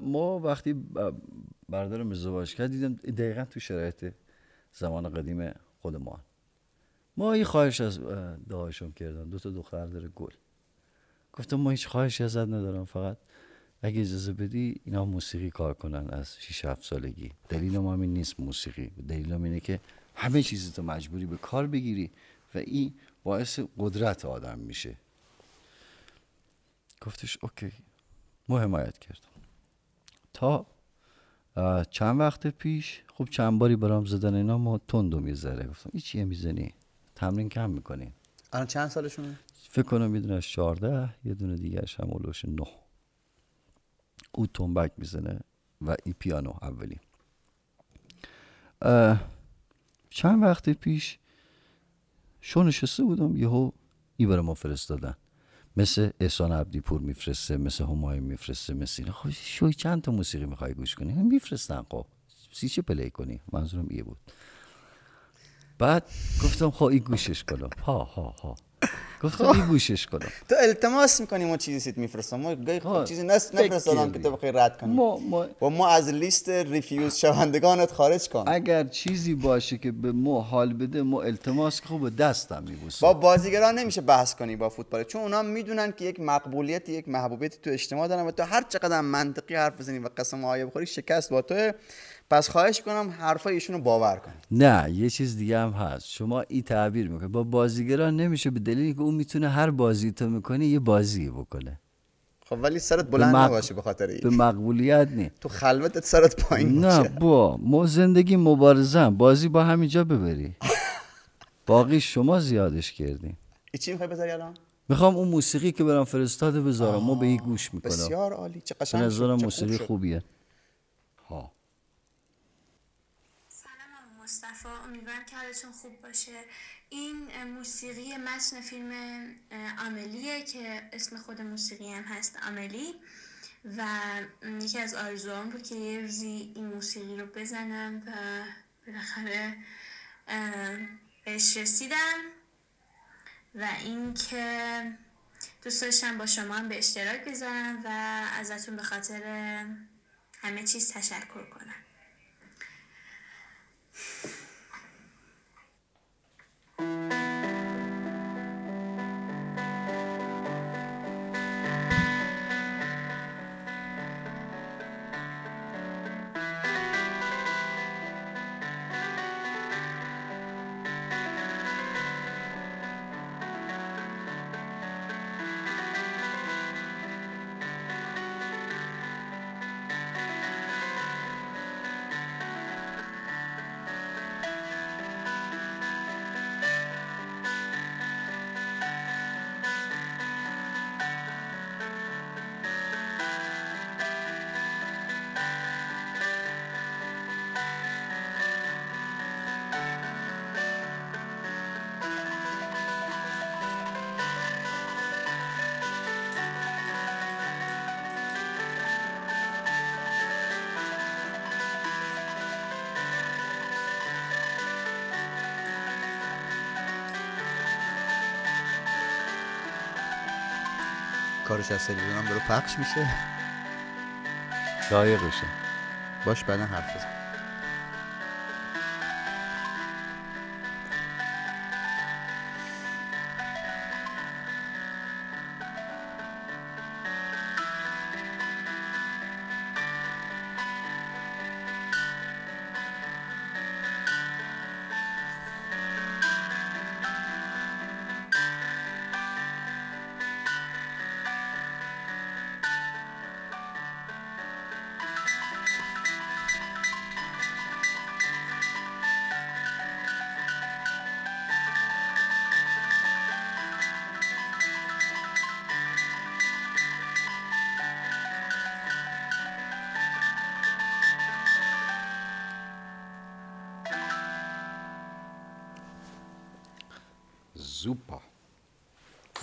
ما وقتی ب- برادرم ازدواج کرد دیدم دقیقا تو شرایط زمان قدیم خود ما. ما یه خواهش از دعایشون کردن. دو تا دختر داره گل. گفتم ما هیچ خواهشی ازت ندارم فقط. اگه اجازه بدی اینا موسیقی کار کنن از 6 7 سالگی. دلیل ما همین نیست موسیقی. دلیل اینه که همه چیز تو مجبوری به کار بگیری و این باعث قدرت آدم میشه. گفتش اوکی. ما حمایت کردم تا چند وقت پیش خب چند باری برام زدن اینا ما تندو می‌ذاره. گفتم این چیه می‌زنی؟ تمرین کم می‌کنی. الان چند سالشونه؟ فکر کنم یه دونه 14 یه دونه دیگرش هم اولوش 9 او تنبک می‌زنه و ای پیانو اولی. چند وقت پیش شو نشسته بودم یهو ای برای ما فرستادن. مثل احسان عبدی پور میفرسته مثل همایون میفرسته مثل اینا. خب شوی چند تا موسیقی می‌خوای گوش کنی؟ میفرستن. خب سی چه play کنی؟ منظورم ایه بود. بعد گفتم خب این گوشش کنم. ها ها ها گفتم این گوشش کنم تو التماس می‌کنی ما چیزی سیت میفرستم. ما گاهی خب چیزی نس فکر نفرستادم که. تو بخوای رد کنی. ما, ما و ما از لیست ریفیوز شوندگانت خارج کن. اگر چیزی باشه که به ما حال بده ما التماس که خوب دستم میبوسم با بازیگران نمیشه بحث کنی با فوتبال. چون اونا می‌دونن که یک مقبولیت یک محبوبیت تو اجتماع دارن و تو هر چقدر منطقی حرف بزنی و قسم آیه بخوری شکست با تو پس خواهش کنم حرفای ایشون رو باور کنی نه یه چیز دیگه هم هست. شما این تعبیر می‌کنه با بازیگران نمیشه به دلیلی که اون می‌تونه هر بازی تو می‌کنه یه بازی بکنه. خب ولی سرت بلند مق- نباشه به خاطر به این مقبولیت نی. تو خلوتت سرت پایین نه باشه. با ما زندگی مبارزم بازی با همینجا ببری. باقی شما زیادش کردین. چی می‌خوای بذاری الان؟ می‌خوام اون موسیقی که برام فرستاده بذارم. ما به این گوش می‌کنم. بسیار عالی. چه به قشنگ نظرم موسیقی. خوبیه ها سلام آقا مصطفی امیدوارم که حالتون خوب باشه. این موسیقی متن فیلم آملیه که اسم خود موسیقی هم هست آملی. و یکی از آرزوام بود که یه روزی این موسیقی رو بزنم و بالاخره بهش رسیدم. و اینکه دوست داشتم با شما هم به اشتراک بذارم و ازتون به خاطر همه چیز تشکر کنم. کارش از تلویزیون هم داره پخش میشه. لایقشه باش بعدا حرف بزن.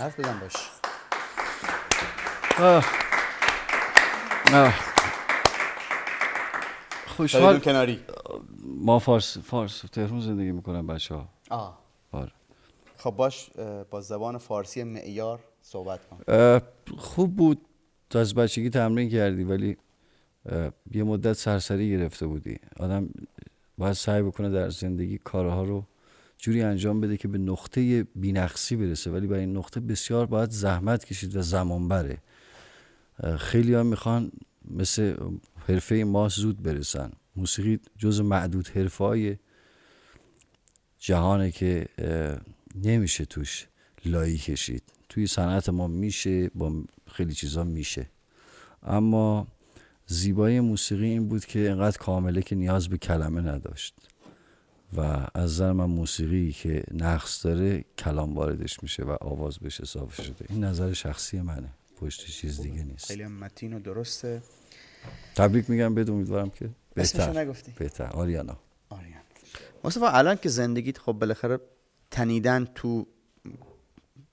حرف بزن باش. آه. آه. خوشحال کناری. ما فارس فارس تهران زندگی می‌کنم بچه ها آه. آره. خب باش با زبان فارسی معیار صحبت کن. خوب بود. تا از بچگی تمرین کردی ولی یه مدت سرسری گرفته بودی. آدم باید سعی بکنه در زندگی کارها رو جوری انجام بده که به نقطه بینقصی برسه. ولی برای این نقطه بسیار باید زحمت کشید و زمان بره خیلی ها می‌خوان مثل حرفه ما زود برسن. موسیقی جز معدود حرفه جهانه که نمیشه توش لایی کشید. توی صنعت ما میشه با خیلی چیزا میشه. اما زیبایی موسیقی این بود که انقدر کامله که نیاز به کلمه نداشت. و از نظر من موسیقی که نقص داره کلام واردش میشه و آواز بهش اضافه شده. این نظر شخصی منه. پشت چیز دیگه نیست. خیلی هم متین و درسته. تبریک میگم بهت. امیدوارم که بهتر. نگفتی. بهتر. آریانا. آریان مصطفی الان که زندگیت خب بالاخره تنیدن تو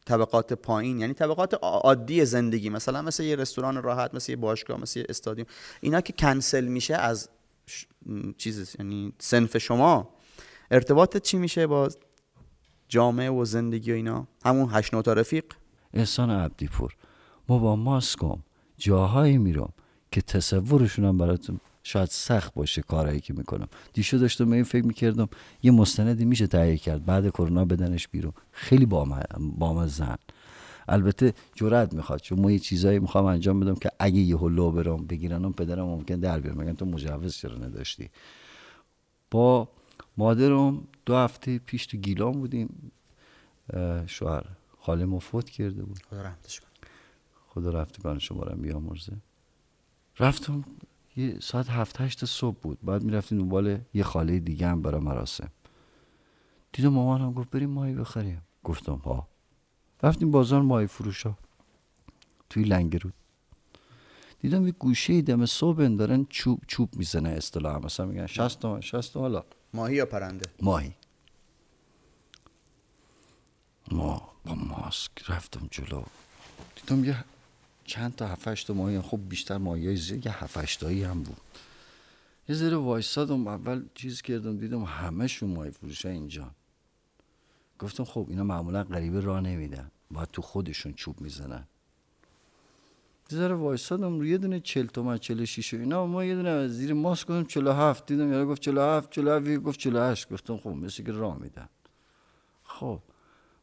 طبقات پایین یعنی طبقات عادی زندگی مثلا مثل یه رستوران راحت مثل یه باشگاه مثل یه استادیوم اینا که کنسل میشه از ش... چیز یعنی سنف شما ارتباطت چی میشه با جامعه و زندگی و اینا؟ همون هشت نوتا رفیق؟ احسان عبدی پور ما با ماسکم جاهایی میرم که تصورشون هم براتون شاید سخت باشه کارهایی که می‌کنم. دیشو داشتم به این فکر می‌کردم یه مستندی میشه تهیه کرد. بعد کرونا بدنش بیرون. خیلی بام زن. البته جرأت می‌خواد. چون ما یه چیزایی می‌خوام انجام بدم که اگه یه هلو برم بگیرنم پدرم ممکن در بیارم میگن تو مجوز چرا نداشتی؟ با مادرم دو هفته پیش تو گیلان بودیم شوهر خاله ما فوت کرده بود. خدا رحمتش کن خدا رفتگان شما رو بیامرزه. رفتم یه ساعت هفت هشت صبح بود. بعد می‌رفتیم دنبال یه خاله دیگه هم برای مراسم. دیدم مامانم گفت بریم ماهی بخریم. گفتم ها. رفتیم بازار ماهی فروش ها توی لنگرود. دیدم یه گوشه دم صبح دارن چوب چوب می‌زنه اصطلاح مثلا میگن 60 تومن 60 تومن حالا ماهی یا پرنده؟ ماهی. ما با ماسک رفتم جلو. دیدم یه چند تا هفتش تا ماهی. خب بیشتر ماهی های زیر یه هفتش تایی هم بود. یه ذره وایسادم اول چیز کردم دیدم همهشون ماهی فروش اینجا. گفتم خب اینا معمولا غریبه راه نمیدن. باید تو خودشون چوب می‌زنن. یه ذره وایسادم یه دونه چل تومن چل شیش و اینا. ما یه دونه زیر ماسک گفتم چلو هفت دیدم یارو گفت چلو هفت چلو هفت یکی گفت چلو هشت. گفتم خب مثل که راه میدن. خب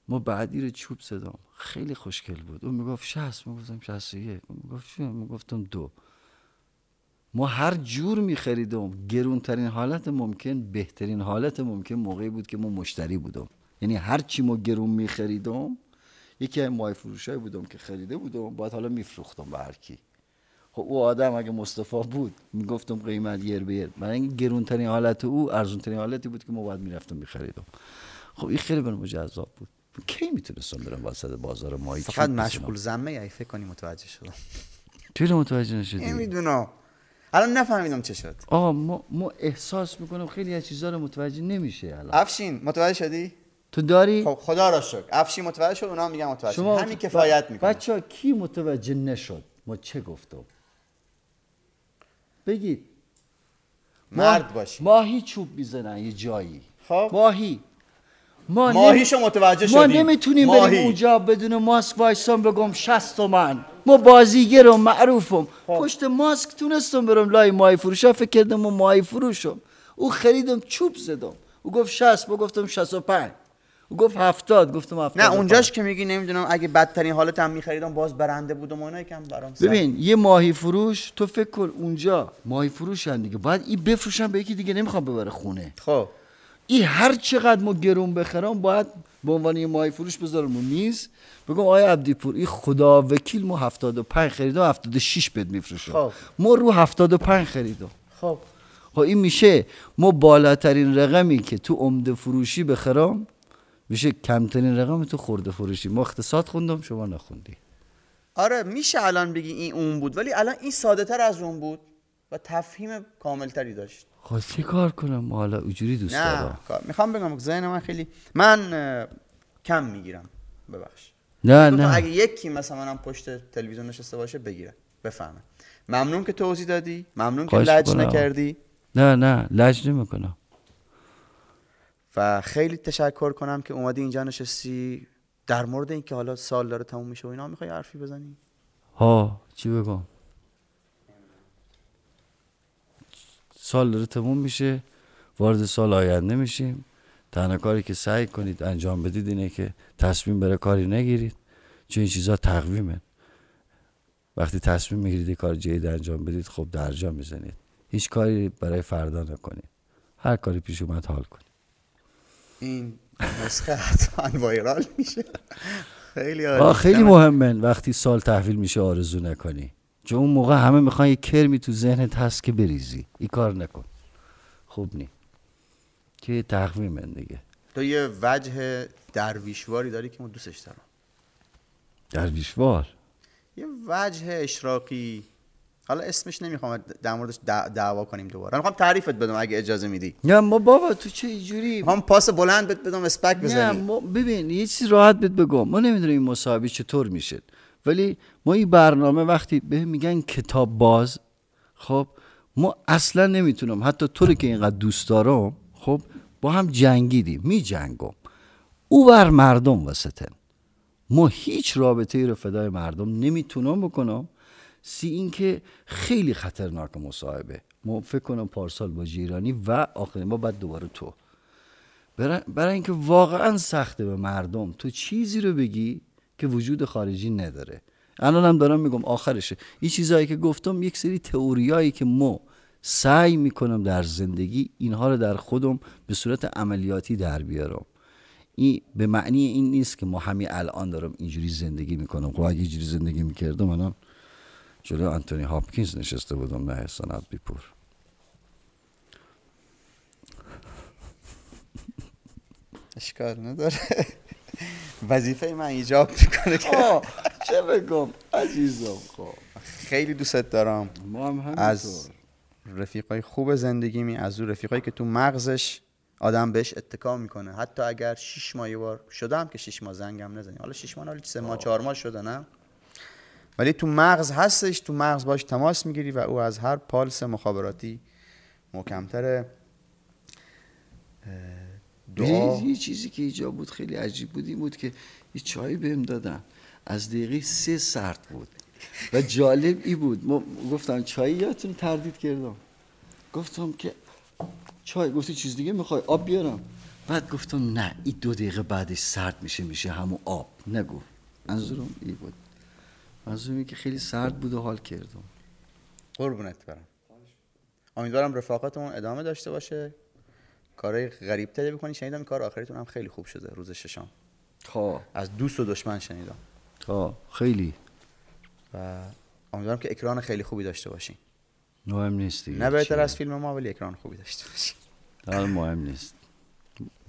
ما بعدی رو چوب زدم. خیلی خوشگل بود. اون می‌گفت شست می‌گفتم شست و یک. اون می‌گفت چه می‌گفتم دو. ما هر جور میخریدم. گرونترین حالت ممکن بهترین حالت ممکن موقعی بود که ما مشتری بودم. یعنی هر چی ما گرون میخریدم یکی از مای فروشای بودم که خریده بودم باید حالا میفروختم به هر کی. خب او آدم اگه مصطفی بود می‌گفتم قیمت یر به یر برای اینکه گرونترین حالت او ارزونترین حالتی بود که ما باید می‌رفتم میخریدم. خب این خیلی برام جذاب بود. کی می‌تونستم برم وسط بازار ماهی فقط؟ مشغول زمه ای؟ فکر کنی متوجه شدم. چرا متوجه نشدی؟ نمی‌دونم. الان نفهمیدم چه شد. آقا ما, ما احساس می‌کنم خیلی از چیزا رو متوجه نمیشه الان. افشین متوجه شدی؟ تو داری؟ خب خدا را شکر. افشین متوجه شد اونا هم میگن متوجه شد. شما همین کفایت می‌کنه. بچه ها کی متوجه نشد؟ ما چه گفتم؟ بگید مرد باشی ماهی چوب می‌زنن یه جایی. خب. ماهی. ما نمی- ماهیشو متوجه ما شدیم. نمی‌تونیم ماهی. بریم اونجا بدون ماسک وایسان بگم 60 تومن. ما بازیگرم معروفم. پشت ماسک تونستم برم لای مای فروش. فکر کردم ما مای فروشم. او خریدم چوب زدم. او گفت 60 با گفتم 65 او گفت 70 گفتم 70 نه اونجاش که میگی نمی‌دونم اگه بدترین حالت هم میخریدم باز برنده بودم و اینا یکم برام سخت. ببین یه ماهی فروش تو فکر کن اونجا ماهی فروش هم دیگه. باید این بفروشن به یکی دیگه نمی‌خوام ببره خونه. خب. این هر چقدر ما گرون بخرم باید به عنوان یه ماهی فروش بذارم رو میز. بگم آیا عبدی پور این خدا وکیل ما 75 خریدم 76 بد میفروشم خب. ما رو 75 خریدم خب. خب این میشه. ما بالاترین رقمی که تو عمده فروشی بخرم میشه کمترین رقم تو خورده فروشی. ما اقتصاد خوندم شما نخوندی. آره میشه الان بگی این اون بود ولی الان این ساده تر از اون بود و تفهیم کاملتری داشت. خب چه کار کنم؟ ما حالا اونجوری دوست نه دارم. می‌خوام بگم که ذهن من خیلی من کم می‌گیرم. ببخش. نه نه. اگه یکی مثلا منم پشت تلویزیون نشسته باشه بگیره بفهمه ممنون که توضیح دادی. ممنون که لج. نکردی. نه نه. لج نمی‌کنم. و خیلی تشکر کنم که اومدی اینجا نشستی در مورد اینکه حالا سال داره تموم میشه و اینا. می‌خوای حرفی بزنی؟ ها چی بگم؟ سال داره تموم میشه وارد سال آینده میشیم. تنها کاری که سعی کنید انجام بدید اینه که تصمیم بره کاری نگیرید چون این چیزا تقویمه. وقتی تصمیم می‌گیرید کار جدید انجام بدید خب درجا می‌زنید. هیچ کاری برای فردا نکنید. هر کاری پیش اومد حال کنید. این نسخه حتما وایرال میشه. خیلی عالی. خیلی مهمه. وقتی سال تحویل میشه آرزو نکنی. چون اون موقع همه می‌خوان یه کرمی تو ذهنت هست که بریزی. این کار نکن. خوب نی. که یه تقویمه دیگه. تو یه وجه درویشواری داری که ما دوستش دارم. درویشوار؟ یه وجه اشراقی حالا اسمش نمی‌خوام در موردش دع- دعوا کنیم دوباره. می‌خوام تعریفت بدم اگه اجازه میدی. نه ما بابا تو چه اینجوری هم پاس بلند بهت بدم اسپک نه بزنی. ما ببین یه چیز راحت بهت بگم. ما نمی‌دونیم این مصاحبه چطور میشه. ولی ما این برنامه وقتی به میگن کتاب باز خب ما اصلا نمی‌تونم. حتی تو رو که اینقدر دوست دارم خب با هم جنگیدیم می جنگم. او بر مردم وسطن ما هیچ رابطه ای رو فدای مردم نمی‌تونم بکنم. سی این که خیلی خطرناک مصاحبه. ما فکر کنم پارسال با جیرانی و آخرین ما بعد دوباره تو. برای اینکه واقعا سخته به مردم تو چیزی رو بگی که وجود خارجی نداره. الان هم دارم میگم آخرشه. این چیزهایی که گفتم یک سری تئوریایی که ما سعی می‌کنم در زندگی اینها رو در خودم به صورت عملیاتی در بیارم. این به معنی این نیست که ما همین الان دارم اینجوری زندگی می‌کنم. خب اگه اینجوری زندگی می‌کردم الان جلو آنتونی هاپکینز نشسته بودم نه احسان عبدیپور اشکال نداره. وظیفه من ایجاب می‌کنه که چه بگم عزیزم خب. خیلی دوستت دارم. ما هم از رفیقای خوب زندگی می از اون رفیقایی که تو مغزش آدم بهش اتکا می‌کنه. حتی اگر شش ماه یه بار شدم که شش ماه زنگم نزنی. حالا شش ماه حالا سه ماه چهار ماه شده نه؟ ولی تو مغز هستش تو مغز باش تماس می‌گیری و او از هر پالس مخابراتی محکمتره. اه، دعا. یه- چیزی که ایجاب بود خیلی عجیب بود این بود که یه چایی بهم دادن. از دقیقه سه سرد بود. و جالب ای بود. ما گفتم چای یادتون تردید کردم. گفتم که چای گفتی چیز دیگه می‌خوای؟ آب بیارم. بعد گفتم نه این دو دقیقه بعدش سرد میشه میشه همون آب. نگو. منظورم ای بود. منظورم اینه که خیلی سرد بود و حال کردم قربونت برم. امیدوارم رفاقتمون ادامه داشته باشه. کارهای غریب تری بکنی. شنیدم کار آخریتون هم خیلی خوب شده روز ششم. تا از دوست و دشمن شنیدم. تا خیلی. و امیدوارم که اکران خیلی خوبی داشته باشین. مهم نیست نه بهتر. از فیلم ما ولی اکران خوبی داشته باشین. مهم نیست.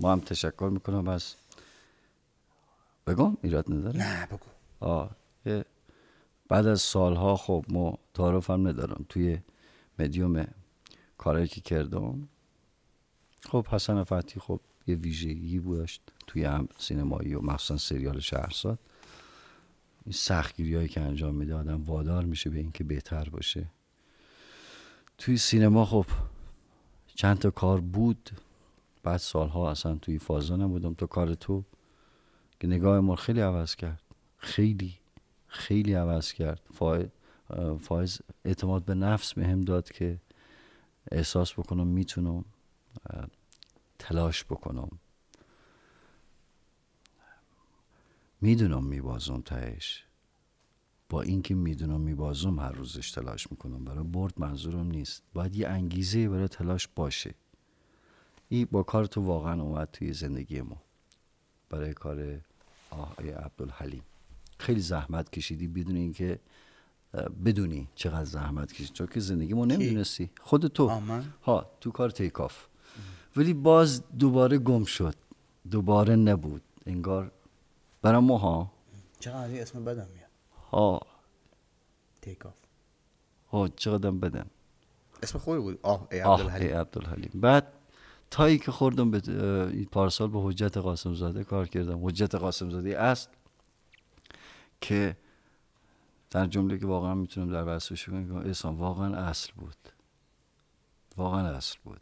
ما هم تشکر می‌کنم. از بگم ایراد نداره؟ نه بگو. آه بعد از سالها خب ما تعارف هم ندارم توی مدیوم کارهایی که کردم. خب حسن فتحی خب یه ویژگی بودش توی هم سینمایی و مخصوصا سریال شهرزاد. این سختگیری هایی که انجام میده آدم وادار میشه به اینکه بهتر باشه. توی سینما خب چند تا کار بود. بعد سالها اصلا توی فازا نبودم تا کار تو. که نگاه ما خیلی عوض کرد. خیلی. خیلی عوض کرد. فایز اعتماد به نفس به هم داد که احساس بکنم می‌تونم تلاش بکنم. می‌دونم میبازم تهش. با اینکه می‌دونم میبازم هر روزش تلاش می‌کنم. برای برد منظورم نیست. باید یه انگیزه برای تلاش باشه. این با کار تو واقعا اومد توی زندگی ما. برای کار آقای عبدالحلیم. خیلی زحمت کشیدی بدون اینکه بدونی چقدر زحمت کشیدی. چون که زندگی ما نمی‌دونستی. خود تو. آه،؟ ها تو کار تیکاف ولی باز دوباره گم شد. دوباره نبود. انگار برای ما ها چقدر اسم بدم میاد؟ ها. تیک آف ها چقدر بدن اسم خوبی بود. آه ای آه عبدالحلیم. ای عبدالحلیم. بعد تایی که خوردم به پارسال به حجت قاسم زاده کار کردم. حجت قاسم زاده اصل. که در جمله که واقعا می‌تونم در وصفش کنم احسان واقعا اصل بود. واقعا اصل بود.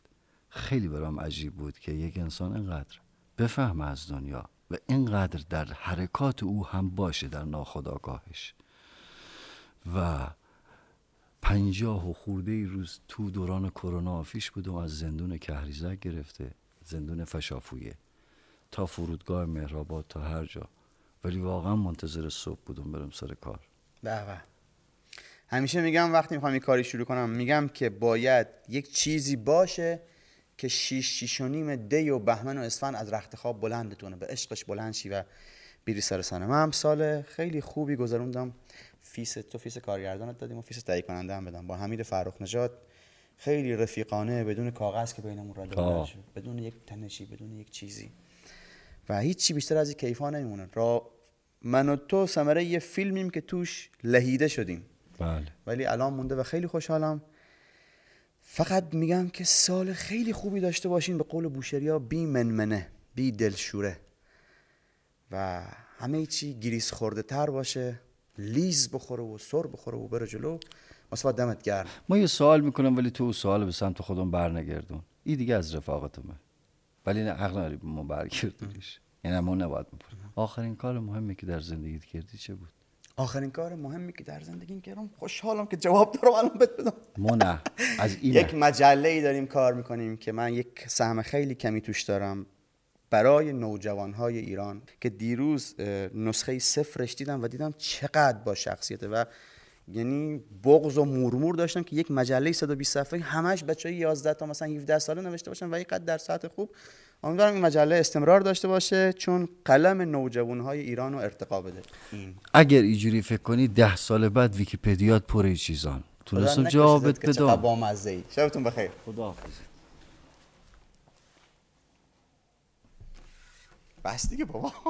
خیلی برام عجیب بود که یک انسان اینقدر بفهمه از دنیا و اینقدر در حرکات او هم باشه در ناخودآگاهش. و پنجاه و خورده روز تو دوران کرونا آفیش بودم از زندون کهریزک گرفته زندون فشافویه. تا فرودگاه مهرآباد تا هر جا. ولی واقعا منتظر صبح بودم برم سر کار. به به. همیشه میگم وقتی می‌خوام این کاری شروع کنم میگم که باید یک چیزی باشه که شیش شیش و نیم دی و بهمن و اسفند از رخت خواب بلندتونه به عشقش بلند شی و بیری سر سنه من هم سال خیلی خوبی گذروندم. فیس تو فیس کارگردانت دادیم و فیس تهیه کننده هم بدم. با حمید فرخ نژاد خیلی رفیقانه بدون کاغذ که بینمون. شد. بدون یک تنشی بدون یک چیزی. و هیچی بیشتر از این کیفا نمیمونه. را من و تو ثمره یه فیلمیم که توش لهیده شدیم. بله. ولی الان مونده و خیلی خوشحالم. فقط میگم که سال خیلی خوبی داشته باشین. به قول بوشریا بی منمنه بی دلشوره. و همه چی گریس خورده تر باشه. لیز بخوره و سر بخوره و بره جلو. مثلا دمت گرم. ما یه سوال می‌کنم ولی تو سوال به سمت خودم برنگردون. این دیگه از رفاقتمه. ولی نه به ما برگردونیش. یعنی ما نباید بپرسیم آخرین کار مهمی که در زندگیت کردی چه بود؟ آخرین کار مهمی که در زندگیم کردم خوشحالم که جواب دارم الان بهت بدم. ما نه از این یک. مجله ای داریم کار می‌کنیم که من یک سهم خیلی کمی توش دارم برای نوجوانهای ایران که دیروز نسخه صفرش دیدم و دیدم چقدر با شخصیته و یعنی بغض و مورمور داشتم که یک مجله 120 صفحه همش بچه 11 تا مثلا 17 ساله نوشته باشن و اینقدر در سطح خوب امیدوارم این مجله استمرار داشته باشه چون قلم نوجوانهای ایران رو ارتقا بده. این. اگر اینجوری فکر کنی ده سال بعد ویکیپدیات پر چیزان تونستم جوابت که بدم. بامزه ای. شبتون بخیر. خدا بس دیگه بابا.